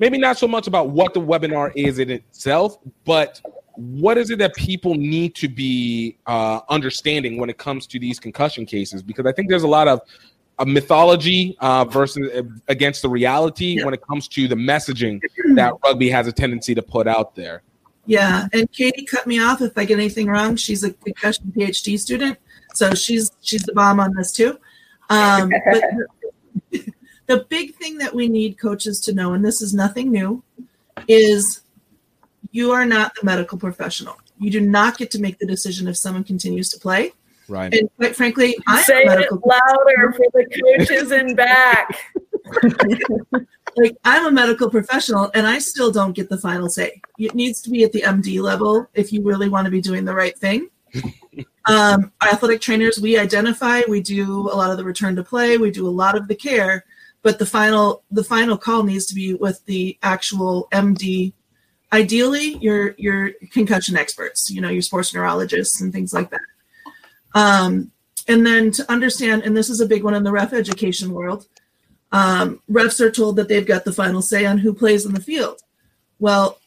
Maybe not so much about what the webinar is in itself, but what is it that people need to be uh, understanding when it comes to these concussion cases? Because I think there's a lot of a mythology uh, versus uh, against the reality when it comes to the messaging that rugby has a tendency to put out there. Yeah, and Katie cut me off if I get anything wrong. She's a concussion PhD student, so she's she's the bomb on this too. Um, but the, the big thing that we need coaches to know, and this is nothing new, is you are not the medical professional. You do not get to make the decision if someone continues to play. Right. And quite frankly, I'm Say a it medical louder for the coaches in back. like I'm a medical professional and I still don't get the final say. It needs to be at the MD level if you really want to be doing the right thing. um, our athletic trainers, we identify, we do a lot of the return to play, we do a lot of the care, but the final the final call needs to be with the actual MD. Ideally, your your concussion experts, you know, your sports neurologists and things like that. Um, and then to understand, and this is a big one in the ref education world, um, refs are told that they've got the final say on who plays in the field. Well,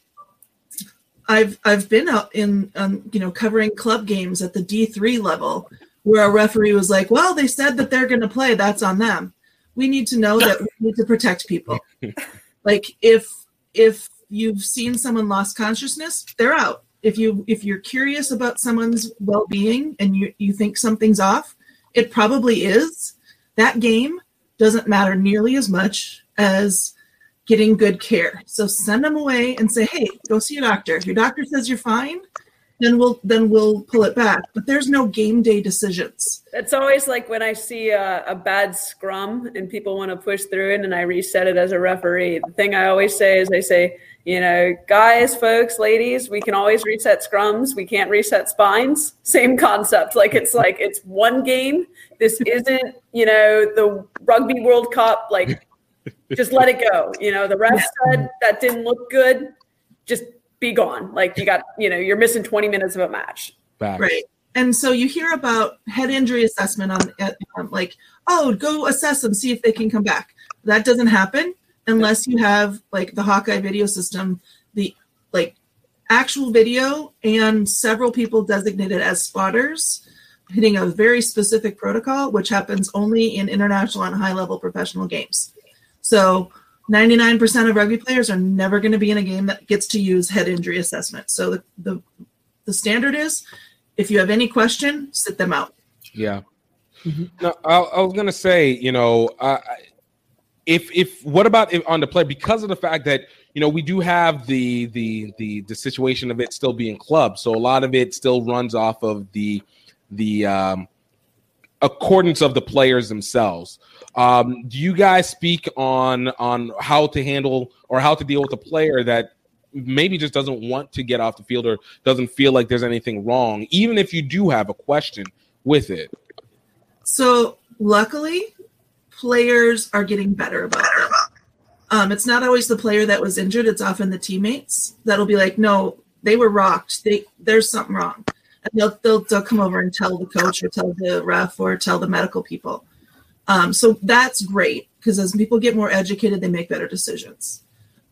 I've I've been out in um, you know covering club games at the D three level where a referee was like, "Well, they said that they're going to play. That's on them." We need to know that we need to protect people. like if if you've seen someone lost consciousness, they're out. If you if you're curious about someone's well being and you you think something's off, it probably is. That game doesn't matter nearly as much as getting good care. So send them away and say, "Hey, go see a doctor. If your doctor says you're fine, then we'll then we'll pull it back." But there's no game day decisions. It's always like when I see a, a bad scrum and people want to push through it and I reset it as a referee. The thing I always say is I say, you know, guys, folks, ladies, we can always reset scrums. We can't reset spines. Same concept. Like it's like it's one game. This isn't, you know, the Rugby World Cup. Like just let it go. You know, the ref said that didn't look good. Just be gone. Like you got, you know, you're missing 20 minutes of a match. Right. And so you hear about head injury assessment on at, um, like, oh, go assess them, see if they can come back. That doesn't happen unless you have like the Hawkeye video system, the like actual video and several people designated as spotters hitting a very specific protocol, which happens only in international and high level professional games. So 99% of rugby players are never going to be in a game that gets to use head injury assessment. So the, the, the standard is if you have any question, sit them out. Yeah. No, I, I was gonna say, you know, uh, if if what about if on the play because of the fact that you know we do have the the the the situation of it still being club, so a lot of it still runs off of the the um, accordance of the players themselves. Um, do you guys speak on on how to handle or how to deal with a player that maybe just doesn't want to get off the field or doesn't feel like there's anything wrong, even if you do have a question with it? So luckily, players are getting better about it. Um, it's not always the player that was injured; it's often the teammates that'll be like, "No, they were rocked. They there's something wrong," and they'll they'll, they'll come over and tell the coach or tell the ref or tell the medical people. Um, so that's great because as people get more educated, they make better decisions.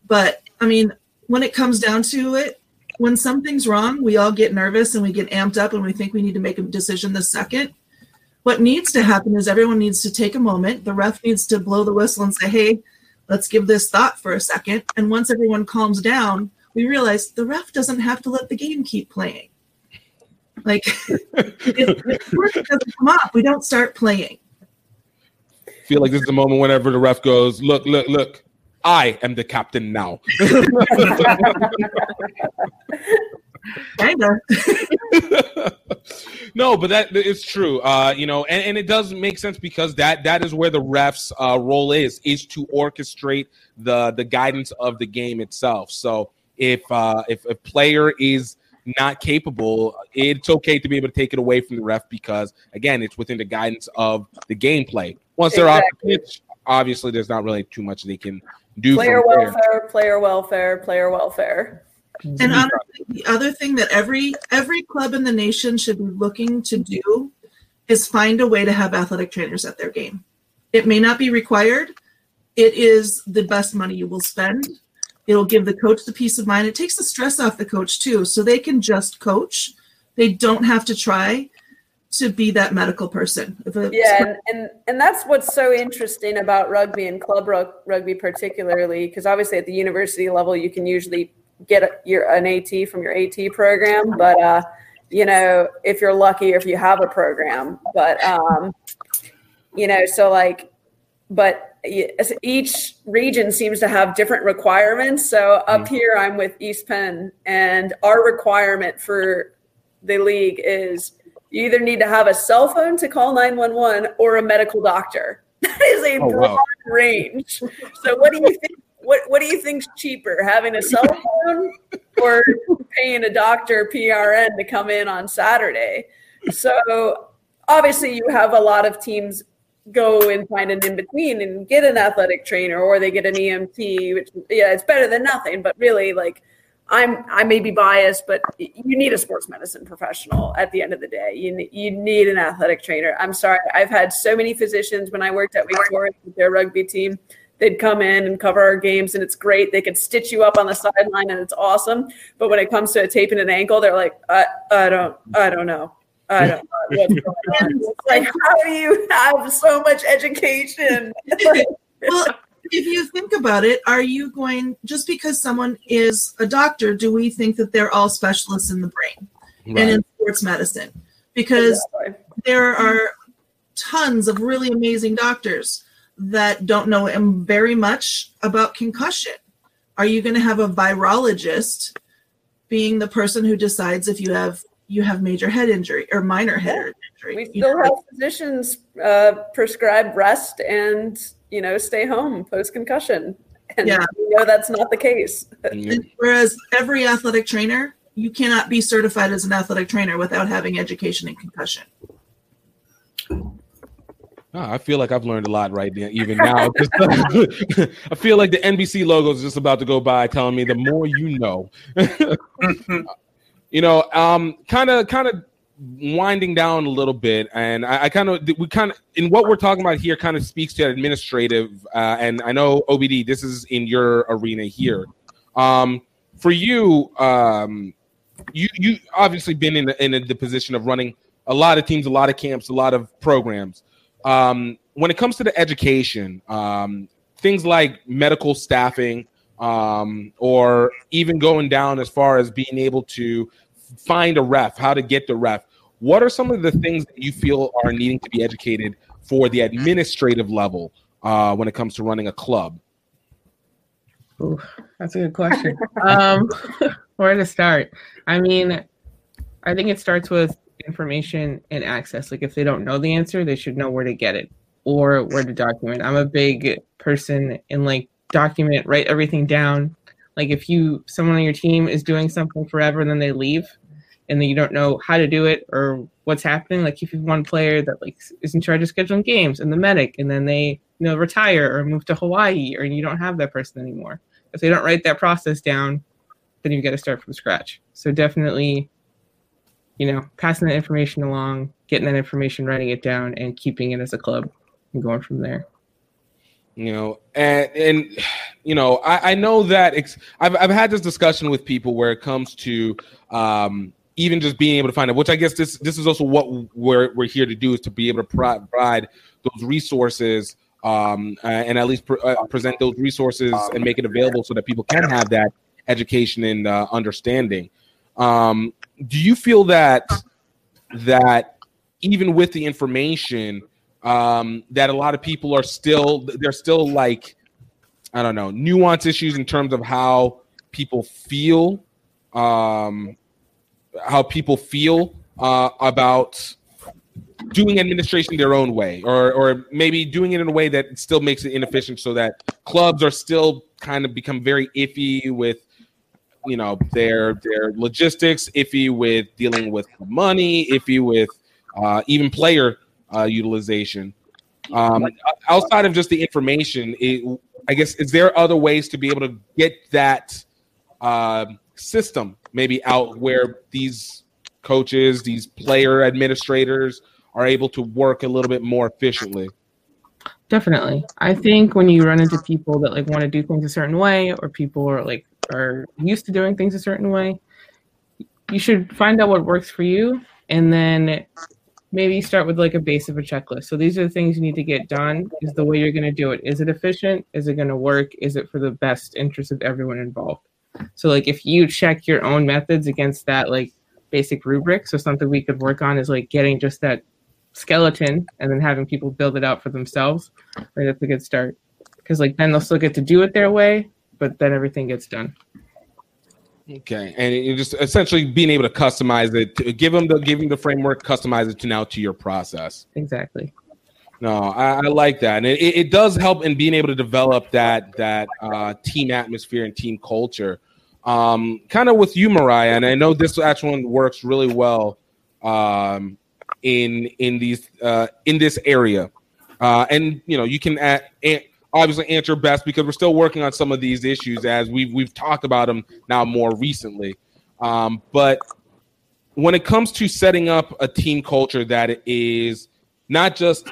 But I mean, when it comes down to it, when something's wrong, we all get nervous and we get amped up and we think we need to make a decision the second. What needs to happen is everyone needs to take a moment. The ref needs to blow the whistle and say, hey, let's give this thought for a second. And once everyone calms down, we realize the ref doesn't have to let the game keep playing. Like, if work doesn't come up, we don't start playing. Feel like this is the moment whenever the ref goes, "Look, look, look." I am the captain now. Kinda. no, but that it's true. Uh, you know, and, and it does make sense because that that is where the refs' uh, role is is to orchestrate the the guidance of the game itself. So if uh, if a player is not capable, it's okay to be able to take it away from the ref because again, it's within the guidance of the gameplay. Once they're off the pitch, obviously there's not really too much they can do. Player from there. welfare, player welfare, player welfare. And honestly, the other thing that every every club in the nation should be looking to do is find a way to have athletic trainers at their game. It may not be required. It is the best money you will spend. It'll give the coach the peace of mind. It takes the stress off the coach too, so they can just coach. They don't have to try to be that medical person. If a Yeah, and, and and that's what's so interesting about rugby and club rug, rugby particularly, because obviously at the university level you can usually get a, your an AT from your AT program, but uh, you know if you're lucky or if you have a program, but um, you know so like, but each region seems to have different requirements. So up here I'm with East Penn, and our requirement for the league is you either need to have a cell phone to call 911 or a medical doctor. That is a Oh, broad wow. range. So what do you think? What what do you think's cheaper, having a cell phone or paying a doctor PRN to come in on Saturday? So obviously you have a lot of teams go and find an in between and get an athletic trainer or they get an EMT, which yeah, it's better than nothing. But really, like I'm I may be biased, but you need a sports medicine professional at the end of the day. You ne- you need an athletic trainer. I'm sorry, I've had so many physicians when I worked at Wake Forest with their rugby team. They'd come in and cover our games, and it's great. They could stitch you up on the sideline, and it's awesome. But when it comes to a taping an ankle, they're like, I, I don't, I don't know. I don't know what's going on. It's like, how do you have so much education? well, if you think about it, are you going just because someone is a doctor, do we think that they're all specialists in the brain and in sports medicine? Because there are tons of really amazing doctors that don't know um, very much about concussion. Are you going to have a virologist being the person who decides if you have you have major head injury or minor head injury? We You still know, have physicians uh, prescribe rest and you know stay home post concussion, and Yeah. we know that's not the case. Whereas every athletic trainer, you cannot be certified as an athletic trainer without having education in concussion. Ah, I feel like I've learned a lot right now, even now. I feel like the NBC logo is just about to go by, telling me the more you know. you know, um, kind of, kind of winding down a little bit, and I, I kind of, we kind of, in what we're talking about here, kind of speaks to administrative, uh, and I know OBD, this is in your arena here. Um, for you, um, you you obviously been in the, in the position of running a lot of teams, a lot of camps, a lot of programs. Um, when it comes to the education, um, things like medical staffing, um, or even going down as far as being able to find a ref, how to get the ref. What are some of the things that you feel are needing to be educated for the administrative level uh, when it comes to running a club? Ooh, that's a good question. um, where to start? I mean, I think it starts with information and access. Like if they don't know the answer, they should know where to get it or where to document. I'm a big person in like document, write everything down. Like if you someone on your team is doing something forever and then they leave and then you don't know how to do it or what's happening. Like if you've one player that like is in charge of scheduling games and the medic and then they you know retire or move to Hawaii or you don't have that person anymore. If they don't write that process down, then you've got to start from scratch. So definitely, you know, passing that information along, getting that information, writing it down, and keeping it as a club and going from there. you know and and you know i, I know that I've, I've had this discussion with people where it comes to um even just being able to find it which i guess this this is also what we're, we're here to do is to be able to provide those resources um uh, and at least uh, present those resources and make it available so that people can have that education and uh, understanding. Um do you feel that that even with the information um, that a lot of people are still they're still like I don't know nuance issues in terms of how people feel um, how people feel uh, about doing administration their own way or or maybe doing it in a way that still makes it inefficient so that clubs are still kind of become very iffy with you know their their logistics iffy with dealing with money iffy with uh, even player uh, utilization. Um, outside of just the information, it, I guess is there other ways to be able to get that uh, system maybe out where these coaches, these player administrators are able to work a little bit more efficiently? Definitely. I think when you run into people that like want to do things a certain way or people are like are used to doing things a certain way, you should find out what works for you and then maybe start with like a base of a checklist. So these are the things you need to get done. Is the way you're going to do it? Is it efficient? Is it going to work? Is it for the best interest of everyone involved? So like if you check your own methods against that like basic rubric, so something we could work on is like getting just that skeleton and then having people build it out for themselves. I think that's a good start because like then they'll still get to do it their way, but then everything gets done. Okay, and you just essentially being able to customize it, to give them the give them the framework, customize it to now to your process. Exactly. No, I, I like that, and it, it does help in being able to develop that that uh, team atmosphere and team culture. Um, kind of with you, Mariah, and I know this actual one works really well um, in in these uh, in this area, uh, and you know you can obviously answer best because we're still working on some of these issues as we've we've talked about them now more recently. Um, but when it comes to setting up a team culture that is not just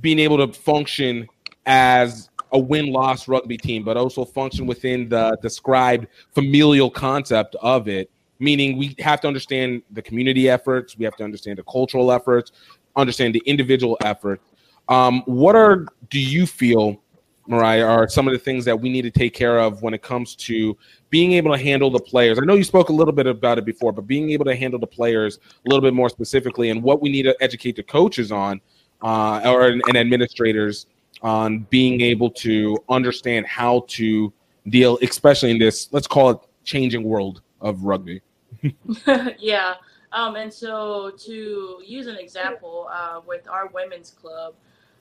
being able to function as a win-loss rugby team, but also function within the described familial concept of it. Meaning, we have to understand the community efforts, we have to understand the cultural efforts, understand the individual efforts. Um, what are do you feel Mariah, are some of the things that we need to take care of when it comes to being able to handle the players. I know you spoke a little bit about it before, but being able to handle the players a little bit more specifically and what we need to educate the coaches on uh, or and administrators on being able to understand how to deal, especially in this, let's call it changing world of rugby. yeah. Um, and so to use an example uh, with our women's club,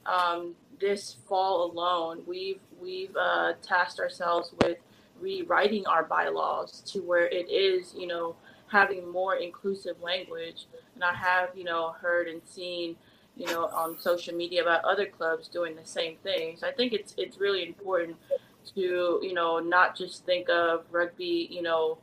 um, this fall alone, we've we've uh, tasked ourselves with rewriting our bylaws to where it is, you know, having more inclusive language. And I have, you know, heard and seen, you know, on social media about other clubs doing the same thing. So I think it's it's really important to, you know, not just think of rugby, you know,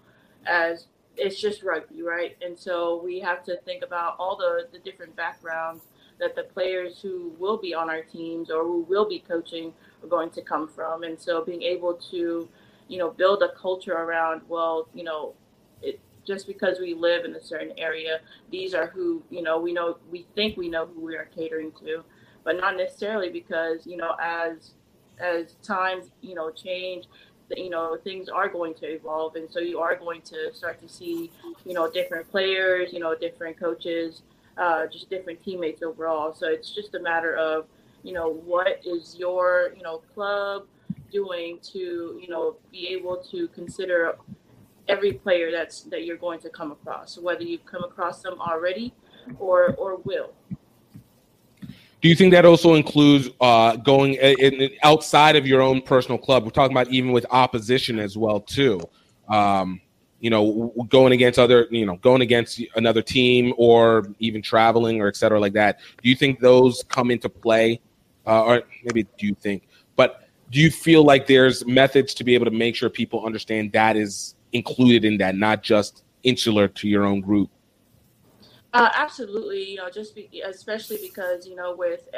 as it's just rugby, right? And so we have to think about all the the different backgrounds that the players who will be on our teams or who will be coaching are going to come from. And so being able to, you know, build a culture around, well, you know, it, just because we live in a certain area, these are who, you know, we know, we think we know who we are catering to, but not necessarily because, you know, as, as times, you know, change, you know things are going to evolve and so you are going to start to see you know different players you know different coaches uh, just different teammates overall. So it's just a matter of, you know, what is your, you know, club doing to, you know, be able to consider every player that's that you're going to come across, whether you've come across them already or or will. Do you think that also includes uh, going in, outside of your own personal club? We're talking about even with opposition as well too. Um, you know, going against other, you know, going against another team or even traveling or et cetera like that. Do you think those come into play? Uh, or maybe do you think, but do you feel like there's methods to be able to make sure people understand that is included in that, not just insular to your own group? Uh, absolutely. You know, just be, especially because, you know, with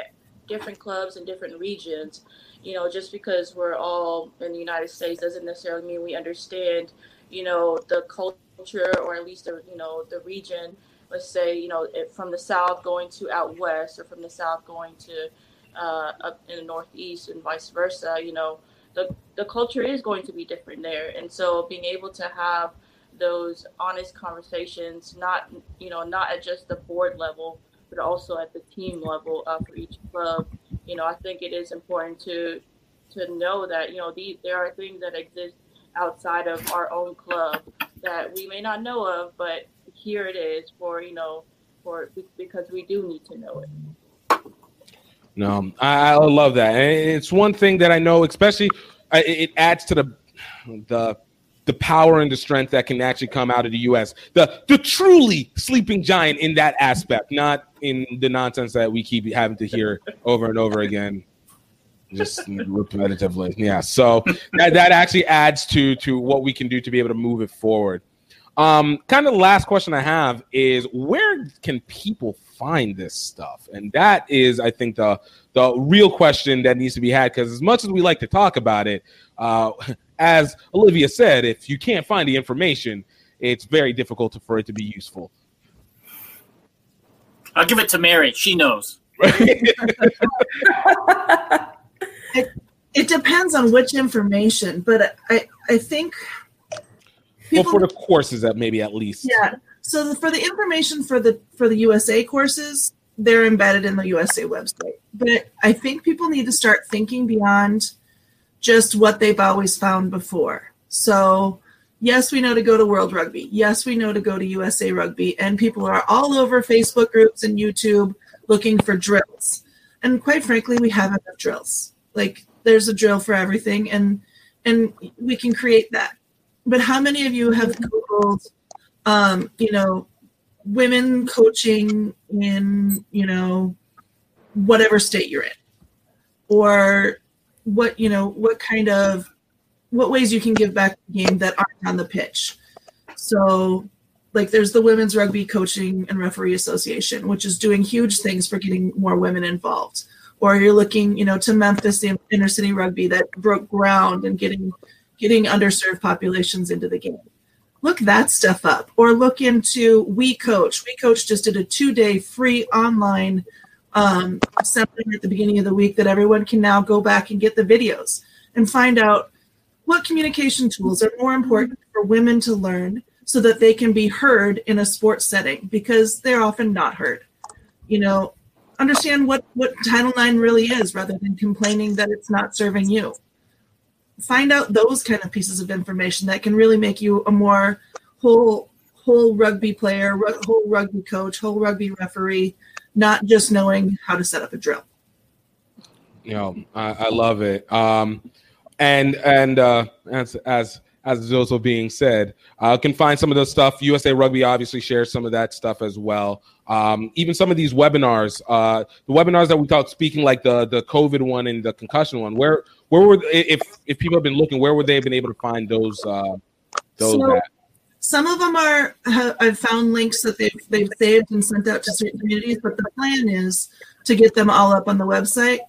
different clubs and different regions, you know, just because we're all in the United States doesn't necessarily mean we understand you know, the culture or at least the, you know, the region, let's say, you know, from the south going to out west or from the south going to uh, up in the northeast and vice versa, you know, the, the culture is going to be different there. And so being able to have those honest conversations, not, you know, not at just the board level, but also at the team level uh, for each club, you know, I think it is important to to know that you know these there are things that exist outside of our own club that we may not know of, but here it is for you know for because we do need to know it. No, I, I love that, and it's one thing that I know, especially it adds to the the the power and the strength that can actually come out of the U.S. The the truly sleeping giant in that aspect, not in the nonsense that we keep having to hear over and over again just repetitively. Yeah. So that, that actually adds to to what we can do to be able to move it forward. Um, kind of the last question I have is where can people find this stuff? And that is, I think, the the real question that needs to be had because as much as we like to talk about it, uh, as Olivia said, if you can't find the information, it's very difficult for it to be useful. I'll give it to Mary. She knows. it, it depends on which information, but I, I think well, for the courses, that maybe at least. yeah. So the, for the information for the for the USA courses, they're embedded in the USA website. But I think people need to start thinking beyond just what they've always found before. So yes, we know to go to World Rugby. Yes, we know to go to USA Rugby, and people are all over Facebook groups and YouTube looking for drills. And quite frankly, we have enough drills. Like there's a drill for everything, and and we can create that. But how many of you have googled, um, you know, women coaching in you know whatever state you're in, or what you know what kind of what ways you can give back the game that aren't on the pitch. So like there's the Women's Rugby Coaching and Referee Association, which is doing huge things for getting more women involved. Or you're looking, you know, to Memphis, the inner city rugby that broke ground and getting getting underserved populations into the game. Look that stuff up. Or look into We Coach. We Coach just did a two-day free online um, seminar at the beginning of the week that everyone can now go back and get the videos and find out what communication tools are more important for women to learn so that they can be heard in a sports setting because they're often not heard. You know, understand what what Title IX really is rather than complaining that it's not serving you. Find out those kind of pieces of information that can really make you a more whole whole rugby player, whole rugby coach, whole rugby referee, not just knowing how to set up a drill. You know, I, I love it. Um, and and uh, as as as is also being said, uh, can find some of the stuff. USA Rugby obviously shares some of that stuff as well. Um, even some of these webinars, uh, the webinars that we talked, speaking like the the COVID one and the concussion one. Where where were if if people have been looking, where would they have been able to find those uh, those? So- Some of them are I've found links that they've they've saved and sent out to certain communities, but the plan is to get them all up on the website.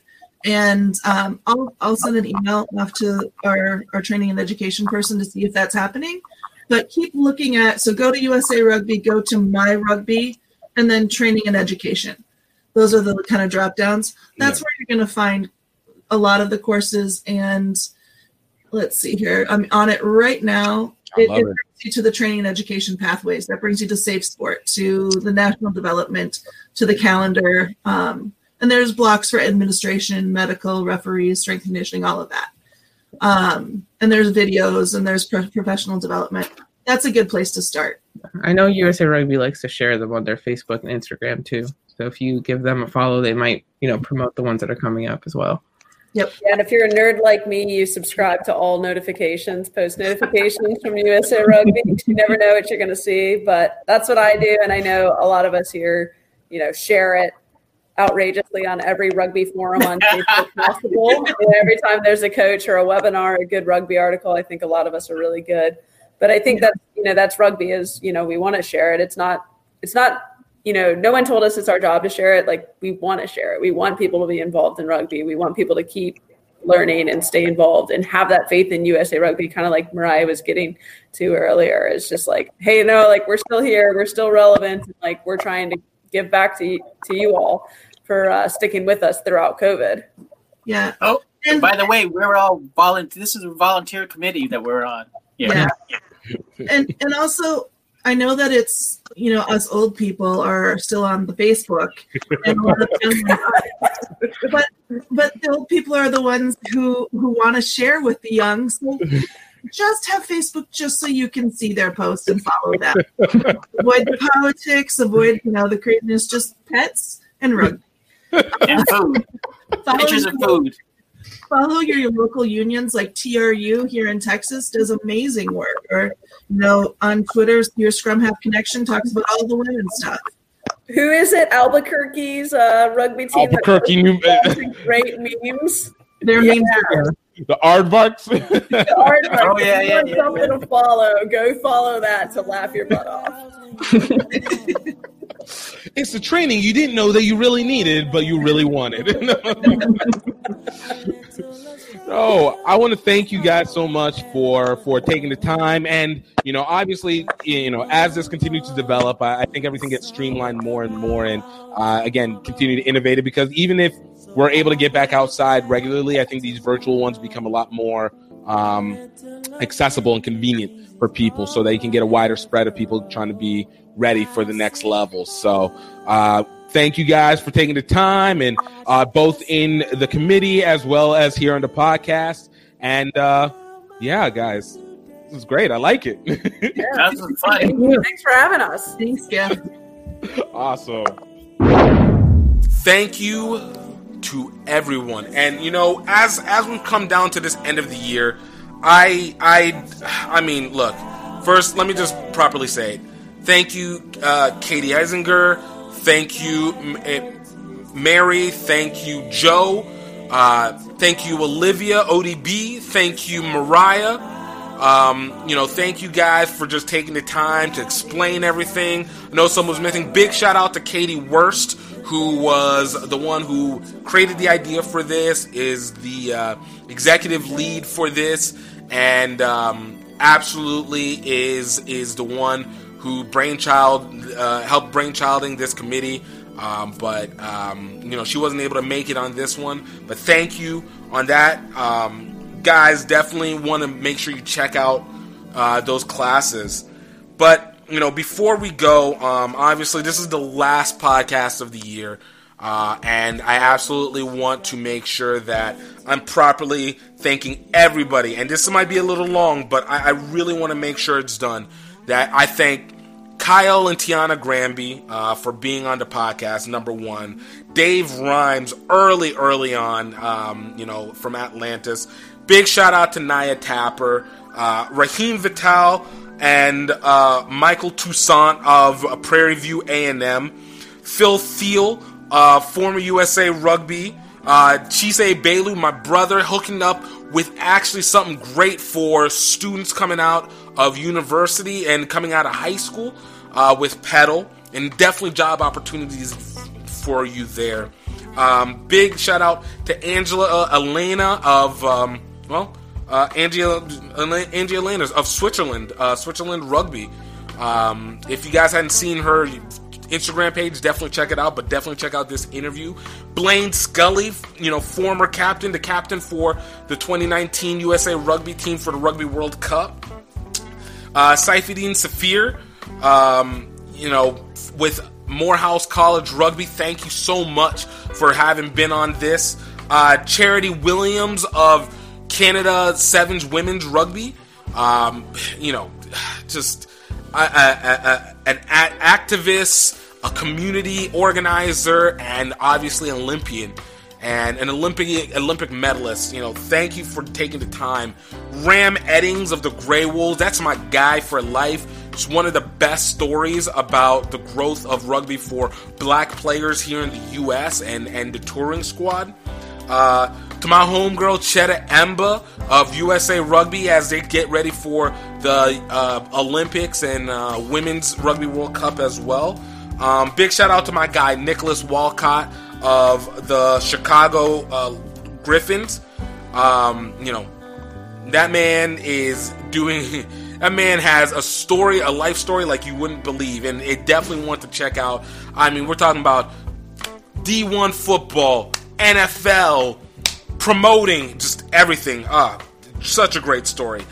And um, I'll I'll send an email off to our our training and education person to see if that's happening. But keep looking at so go to USA Rugby, go to My Rugby, and then training and education. Those are the kind of drop downs. That's where you're going to find a lot of the courses. And let's see here, I'm on it right now. I It, love it it. brings you to the training and education pathways. That brings you to Safe Sport, to the national development, to the calendar. Um, and there's blocks for administration, medical, referees, strength conditioning, all of that. Um, and there's videos and there's pro- professional development. That's a good place to start. I know USA Rugby likes to share them on their Facebook and Instagram too. So if you give them a follow, they might, you know, promote the ones that are coming up as well. Yep. Yeah, and if you're a nerd like me, you subscribe to all notifications, post notifications from USA Rugby. You never know what you're going to see, but that's what I do, and I know a lot of us here, you know, share it outrageously on every rugby forum on Facebook possible. And every time there's a coach or a webinar, a good rugby article, I think a lot of us are really good. But I think that's you know that's rugby is you know we want to share it. It's not it's not you know no one told us it's our job to share it. Like we want to share it. We want people to be involved in rugby. We want people to keep learning and stay involved and have that faith in USA Rugby. Kind of like Mariah was getting to earlier. It's just like hey no like we're still here. We're still relevant. And, like we're trying to give back to to you all for uh, sticking with us throughout COVID. Yeah. Oh, and by the way, we're all volunteer. This is a volunteer committee that we're on. Yeah. and and also I know that it's you know us old people are still on the Facebook, and a lot of them, but but the old people are the ones who who want to share with the young. So just have Facebook just so you can see their posts and follow them. avoid the politics. Avoid you know the craziness. Just pets and rugby. and food. Follow Pictures of your- food. follow your local unions like TRU here in Texas does amazing work. Or you know, on Twitter, your Scrum Half Connection talks about all the women stuff. Who is it? Albuquerque's uh, rugby team. Albuquerque, New- posts great memes. Their Yeah. names are The Aardvarks. Aardvark. Oh, yeah, If you yeah, want yeah, Something to follow. Go follow that to laugh your butt off. it's the training you didn't know that you really needed, but you really wanted. No, I want to thank you guys so much for for taking the time, and you know, obviously, you know, as this continues to develop, I, I think everything gets streamlined more and more, and uh, again, continue to innovate it because even if we're able to get back outside regularly, I think these virtual ones become a lot more um, accessible and convenient for people, so they can get a wider spread of people trying to be ready for the next level. So. Uh, thank you guys for taking the time and uh, both in the committee as well as here on the podcast. And uh, yeah, guys, this is great. I like it. yeah, That's fun. Thanks for having us. Thanks, Jeff. awesome. Thank you to everyone. And you know, as as we've come down to this end of the year, I I I mean, look. First, let me just properly say, it. thank you, uh, Katie Eisinger. Thank you, M- eh, Mary. Thank you, Joe. Uh, thank you, Olivia, ODB. Thank you, Mariah. Um, you know, thank you guys for just taking the time to explain everything. I know someone was missing. Big shout out to Katie Worst, who was the one who created the idea for this, is the uh, executive lead for this, and um, absolutely is is the one who brainchild uh, helped brainchilding this committee. Um, but um, you know she wasn't able to make it on this one. But thank you on that, um, guys. Definitely want to make sure you check out uh, those classes. But you know before we go, um, obviously this is the last podcast of the year. Uh, and I absolutely want to make sure that I'm properly thanking everybody. And this might be a little long, but I, I really want to make sure it's done. That I thank Kyle and Tiana Granby uh, for being on the podcast, number one. Dave Rhymes, early, early on, um, you know, from Atlantis. Big shout out to Naya Tapper, uh, Raheem Vital, and uh, Michael Toussaint of Prairie View A&M. Phil Thiel, uh, former USA Rugby. Uh, Chise Belu, my brother, hooking up with actually something great for students coming out of university and coming out of high school uh, with pedal and definitely job opportunities for you there um, big shout out to angela uh, elena of um, well uh, angela elena of switzerland uh, switzerland rugby um, if you guys hadn't seen her Instagram page, definitely check it out, but definitely check out this interview. Blaine Scully, you know, former captain, the captain for the 2019 USA rugby team for the Rugby World Cup. Uh, Saifedean Safir, um, you know, with Morehouse College Rugby, thank you so much for having been on this. Uh, Charity Williams of Canada Sevens Women's Rugby, um, you know, just a, a, a, an activist, a community organizer, and obviously an Olympian and an Olympic Olympic medalist. You know, thank you for taking the time. Ram Eddings of the Grey Wolves, that's my guy for life. It's one of the best stories about the growth of rugby for black players here in the U.S. and and the touring squad. Uh, to my homegirl Cheta Emba of USA Rugby as they get ready for the uh, Olympics and uh, Women's Rugby World Cup as well. Um, big shout out to my guy Nicholas Walcott of the Chicago uh, Griffins. Um, you know, that man is doing. That man has a story, a life story like you wouldn't believe, and it definitely want to check out. I mean, we're talking about D1 football, NFL, promoting just everything. Ah, such a great story.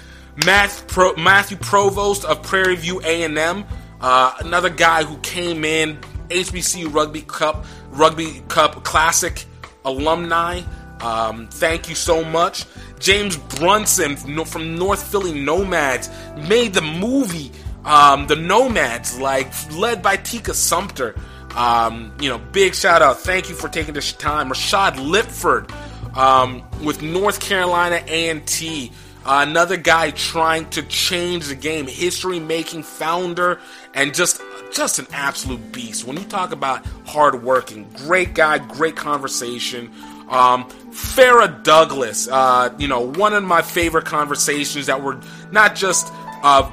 Math Pro, Matthew Provost of Prairie View A&M, uh, another guy who came in HBCU Rugby Cup, Rugby Cup Classic alumni. Um, thank you so much. James Brunson from North Philly Nomads made the movie um, The Nomads, like led by Tika Sumpter. Um, you know, big shout out. Thank you for taking this time. Rashad Lipford um, with North Carolina A&T. Uh, another guy trying to change the game, history making founder, and just just an absolute beast. When you talk about hardworking, great guy, great conversation. Um, Farah Douglas, uh, you know, one of my favorite conversations that were not just, uh,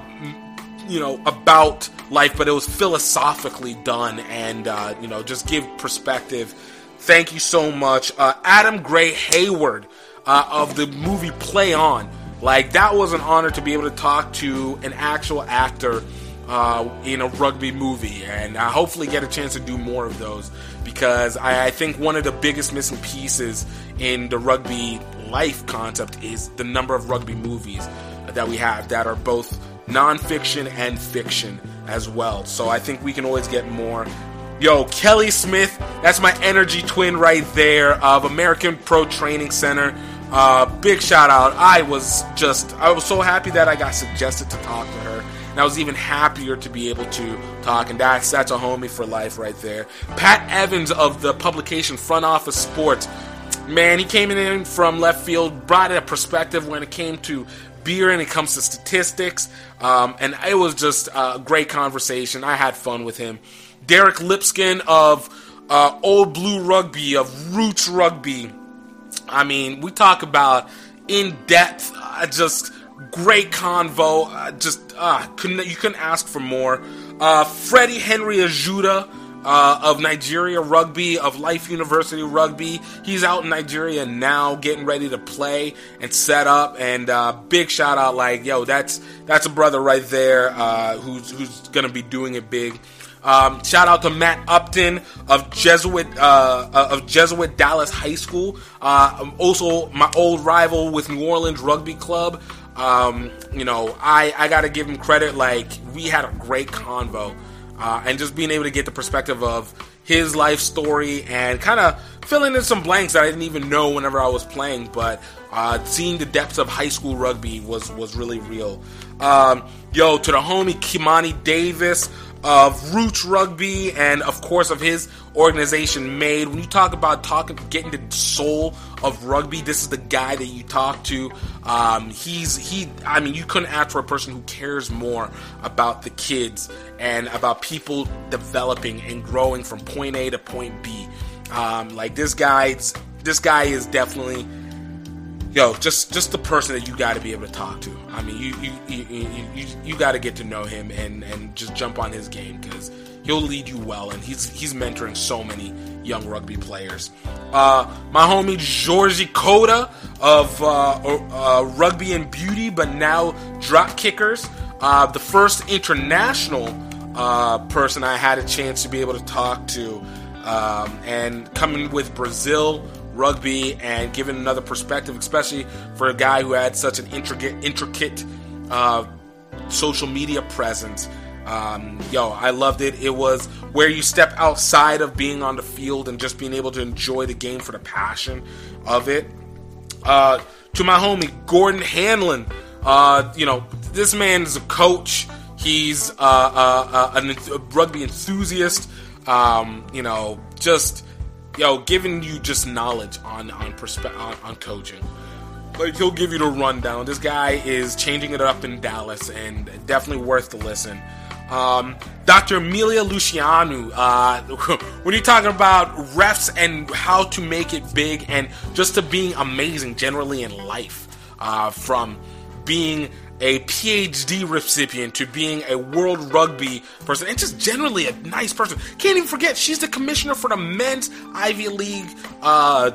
you know, about life, but it was philosophically done and, uh, you know, just give perspective. Thank you so much. Uh, Adam Gray Hayward, uh, of the movie Play On. Like that was an honor to be able to talk to an actual actor uh, in a rugby movie, and uh, hopefully get a chance to do more of those because I, I think one of the biggest missing pieces in the rugby life concept is the number of rugby movies that we have that are both nonfiction and fiction as well. So I think we can always get more. Yo, Kelly Smith, that's my energy twin right there of American Pro Training Center. Uh, big shout out. I was just, I was so happy that I got suggested to talk to her. And I was even happier to be able to talk, and that's that's a homie for life right there. Pat Evans of the publication Front Office Sports, man, he came in from left field, brought a perspective when it came to beer and it comes to statistics, um, and it was just a great conversation. I had fun with him. Derek Lipskin of uh, Old Blue Rugby, of Roots Rugby. I mean, we talk about in depth, uh, just great convo. Uh, just uh, couldn't you couldn't ask for more. Uh, Freddie Henry Ajuda uh, of Nigeria Rugby, of Life University Rugby. He's out in Nigeria now, getting ready to play and set up. And uh, big shout out, like yo, that's that's a brother right there uh, who's who's gonna be doing it big. Um, shout out to Matt Upton of Jesuit uh, uh, of Jesuit Dallas High School. Uh, also, my old rival with New Orleans Rugby Club. Um, you know, I, I got to give him credit. Like, we had a great convo. Uh, and just being able to get the perspective of his life story and kind of filling in some blanks that I didn't even know whenever I was playing. But uh, seeing the depths of high school rugby was, was really real. Um, yo, to the homie Kimani Davis of Roots Rugby and of course of his organization Made. When you talk about talking, getting the soul of rugby, this is the guy that you talk to. Um, he's he. I mean, you couldn't ask for a person who cares more about the kids and about people developing and growing from point A to point B. Um, like this guy's this guy is definitely yo, just just the person that you got to be able to talk to. I mean, you you you you, you, you got to get to know him and and just jump on his game because he'll lead you well, and he's he's mentoring so many young rugby players. Uh, my homie Georgie Coda of uh, uh, Rugby and Beauty, but now Drop Kickers, uh, the first international uh, person I had a chance to be able to talk to, um, and coming with Brazil rugby and giving another perspective, especially for a guy who had such an intricate, intricate uh, social media presence. Um, yo, I loved it. It was where you step outside of being on the field and just being able to enjoy the game for the passion of it. Uh, to my homie Gordon Hanlon, uh, you know this man is a coach. He's uh, uh, uh a rugby enthusiast. Um, you know, just yo, giving you just knowledge on on perspe- on, on coaching. Like he'll give you the rundown. This guy is changing it up in Dallas, and definitely worth the listen. Um, Dr. Emilia Luciano, uh, when you're talking about refs and how to make it big, and just to being amazing generally in life, uh, from being a PhD recipient to being a world rugby person and just generally a nice person. Can't even forget she's the commissioner for the men's Ivy League uh,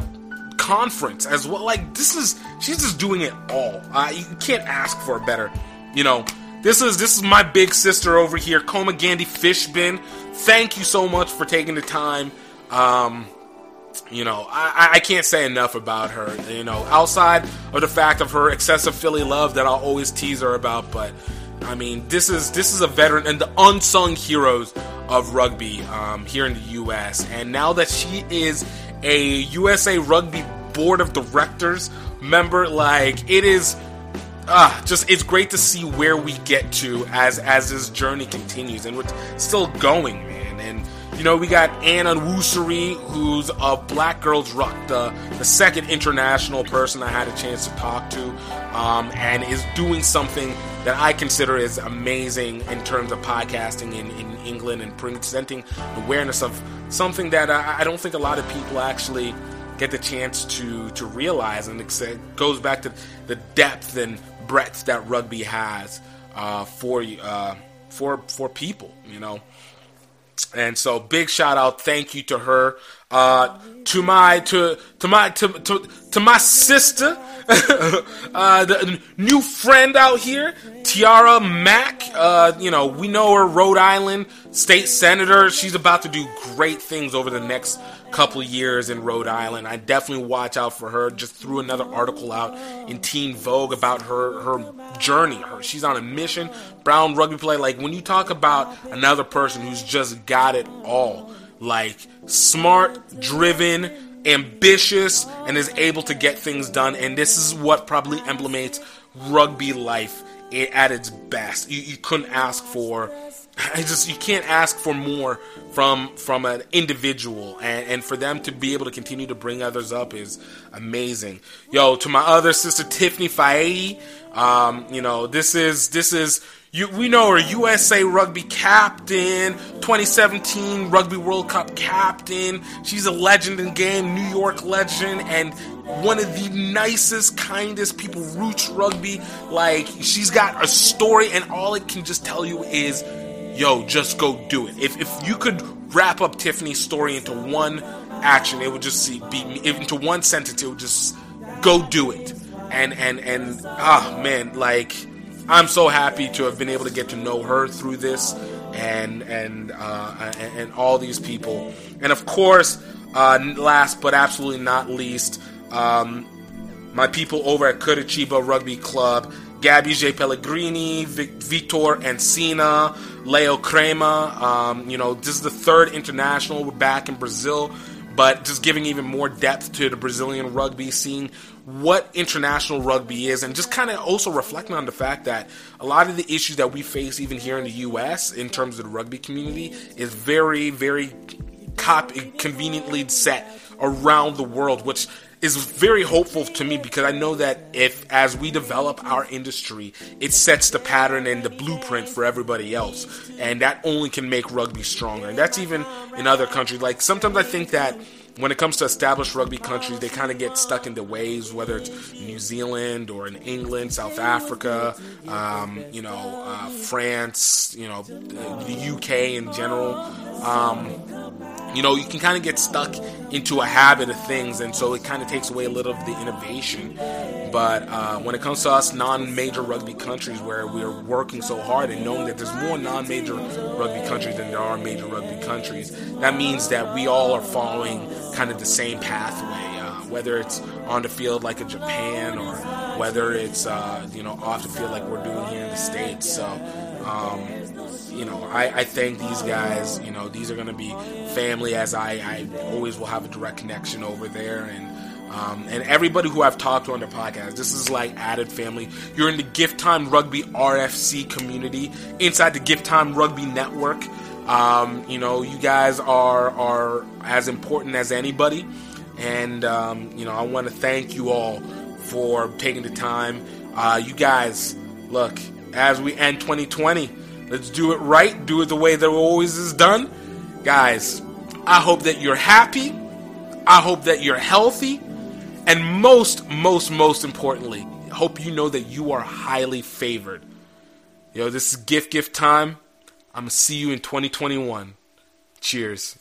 conference as well. Like this is she's just doing it all. Uh, you can't ask for a better. You know, this is this is my big sister over here, Koma Gandhi Fishbin. Thank you so much for taking the time. Um, you know, I, I can't say enough about her. You know, outside of the fact of her excessive Philly love that I'll always tease her about, but I mean, this is this is a veteran and the unsung heroes of rugby um, here in the U.S. And now that she is a USA Rugby Board of Directors member, like it is. Ah, just it's great to see where we get to as as this journey continues, and we're still going, man. And you know, we got Anna Wooseri, who's a Black Girls Ruck, the, the second international person I had a chance to talk to, um, and is doing something that I consider is amazing in terms of podcasting in, in England and presenting awareness of something that I, I don't think a lot of people actually get the chance to, to realize. And it goes back to the depth and breadth that rugby has uh, for, uh, for, for people, you know. And so big shout out, thank you to her. Uh, to my to to my to to, to my sister, uh, the new friend out here, Tiara Mack. Uh, you know we know her, Rhode Island state senator. She's about to do great things over the next couple years in Rhode Island. I definitely watch out for her. Just threw another article out in Teen Vogue about her her journey. Her she's on a mission. Brown rugby player. Like when you talk about another person who's just got it all, like smart, driven, ambitious, and is able to get things done. And this is what probably emblemates rugby life at its best. You, you couldn't ask for I just you can't ask for more from from an individual and, and for them to be able to continue to bring others up is amazing. Yo, to my other sister Tiffany Faaee, um, you know, this is this is you, we know her USA Rugby captain, 2017 Rugby World Cup captain. She's a legend in game, New York legend, and one of the nicest, kindest people. Roots Rugby, like she's got a story, and all it can just tell you is yo, just go do it. If, if you could wrap up Tiffany's story into one action, it would just be into one sentence. It would just go do it. And and and ah man, like I'm so happy to have been able to get to know her through this, and and uh, and, and all these people, and of course, uh, last but absolutely not least, um, my people over at Curitiba Rugby Club. Gabby J. Pellegrini, Vic- Vitor Encina, Leo Crema. Um, you know, this is the third international. We're back in Brazil, but just giving even more depth to the Brazilian rugby, seeing what international rugby is, and just kind of also reflecting on the fact that a lot of the issues that we face, even here in the U.S., in terms of the rugby community, is very, very cop- conveniently set around the world, which is very hopeful to me because I know that if as we develop our industry, it sets the pattern and the blueprint for everybody else, and that only can make rugby stronger. And that's even in other countries. Like sometimes I think that when it comes to established rugby countries, they kind of get stuck in the ways, whether it's New Zealand or in England, South Africa, um, you know, uh, France, you know, the UK in general. Um, you know, you can kind of get stuck into a habit of things, and so it kind of takes away a little of the innovation. But uh, when it comes to us non-major rugby countries, where we're working so hard and knowing that there's more non-major rugby countries than there are major rugby countries, that means that we all are following kind of the same pathway. Uh, whether it's on the field like a Japan, or whether it's uh, you know off the field like we're doing here in the states. So. Um, you know, I, I thank these guys. You know, these are going to be family as I, I always will have a direct connection over there. And um, and everybody who I've talked to on the podcast, this is like added family. You're in the Gift Time Rugby RFC community inside the Gift Time Rugby Network. Um, you know, you guys are are as important as anybody, and um, you know, I want to thank you all for taking the time. Uh, you guys, look, as we end 2020, let's do it right. Do it the way that always is done, guys. I hope that you're happy. I hope that you're healthy. And most, most, most importantly, hope you know that you are highly favored. Yo, this is gift gift time. I'm going to see you in 2021. Cheers.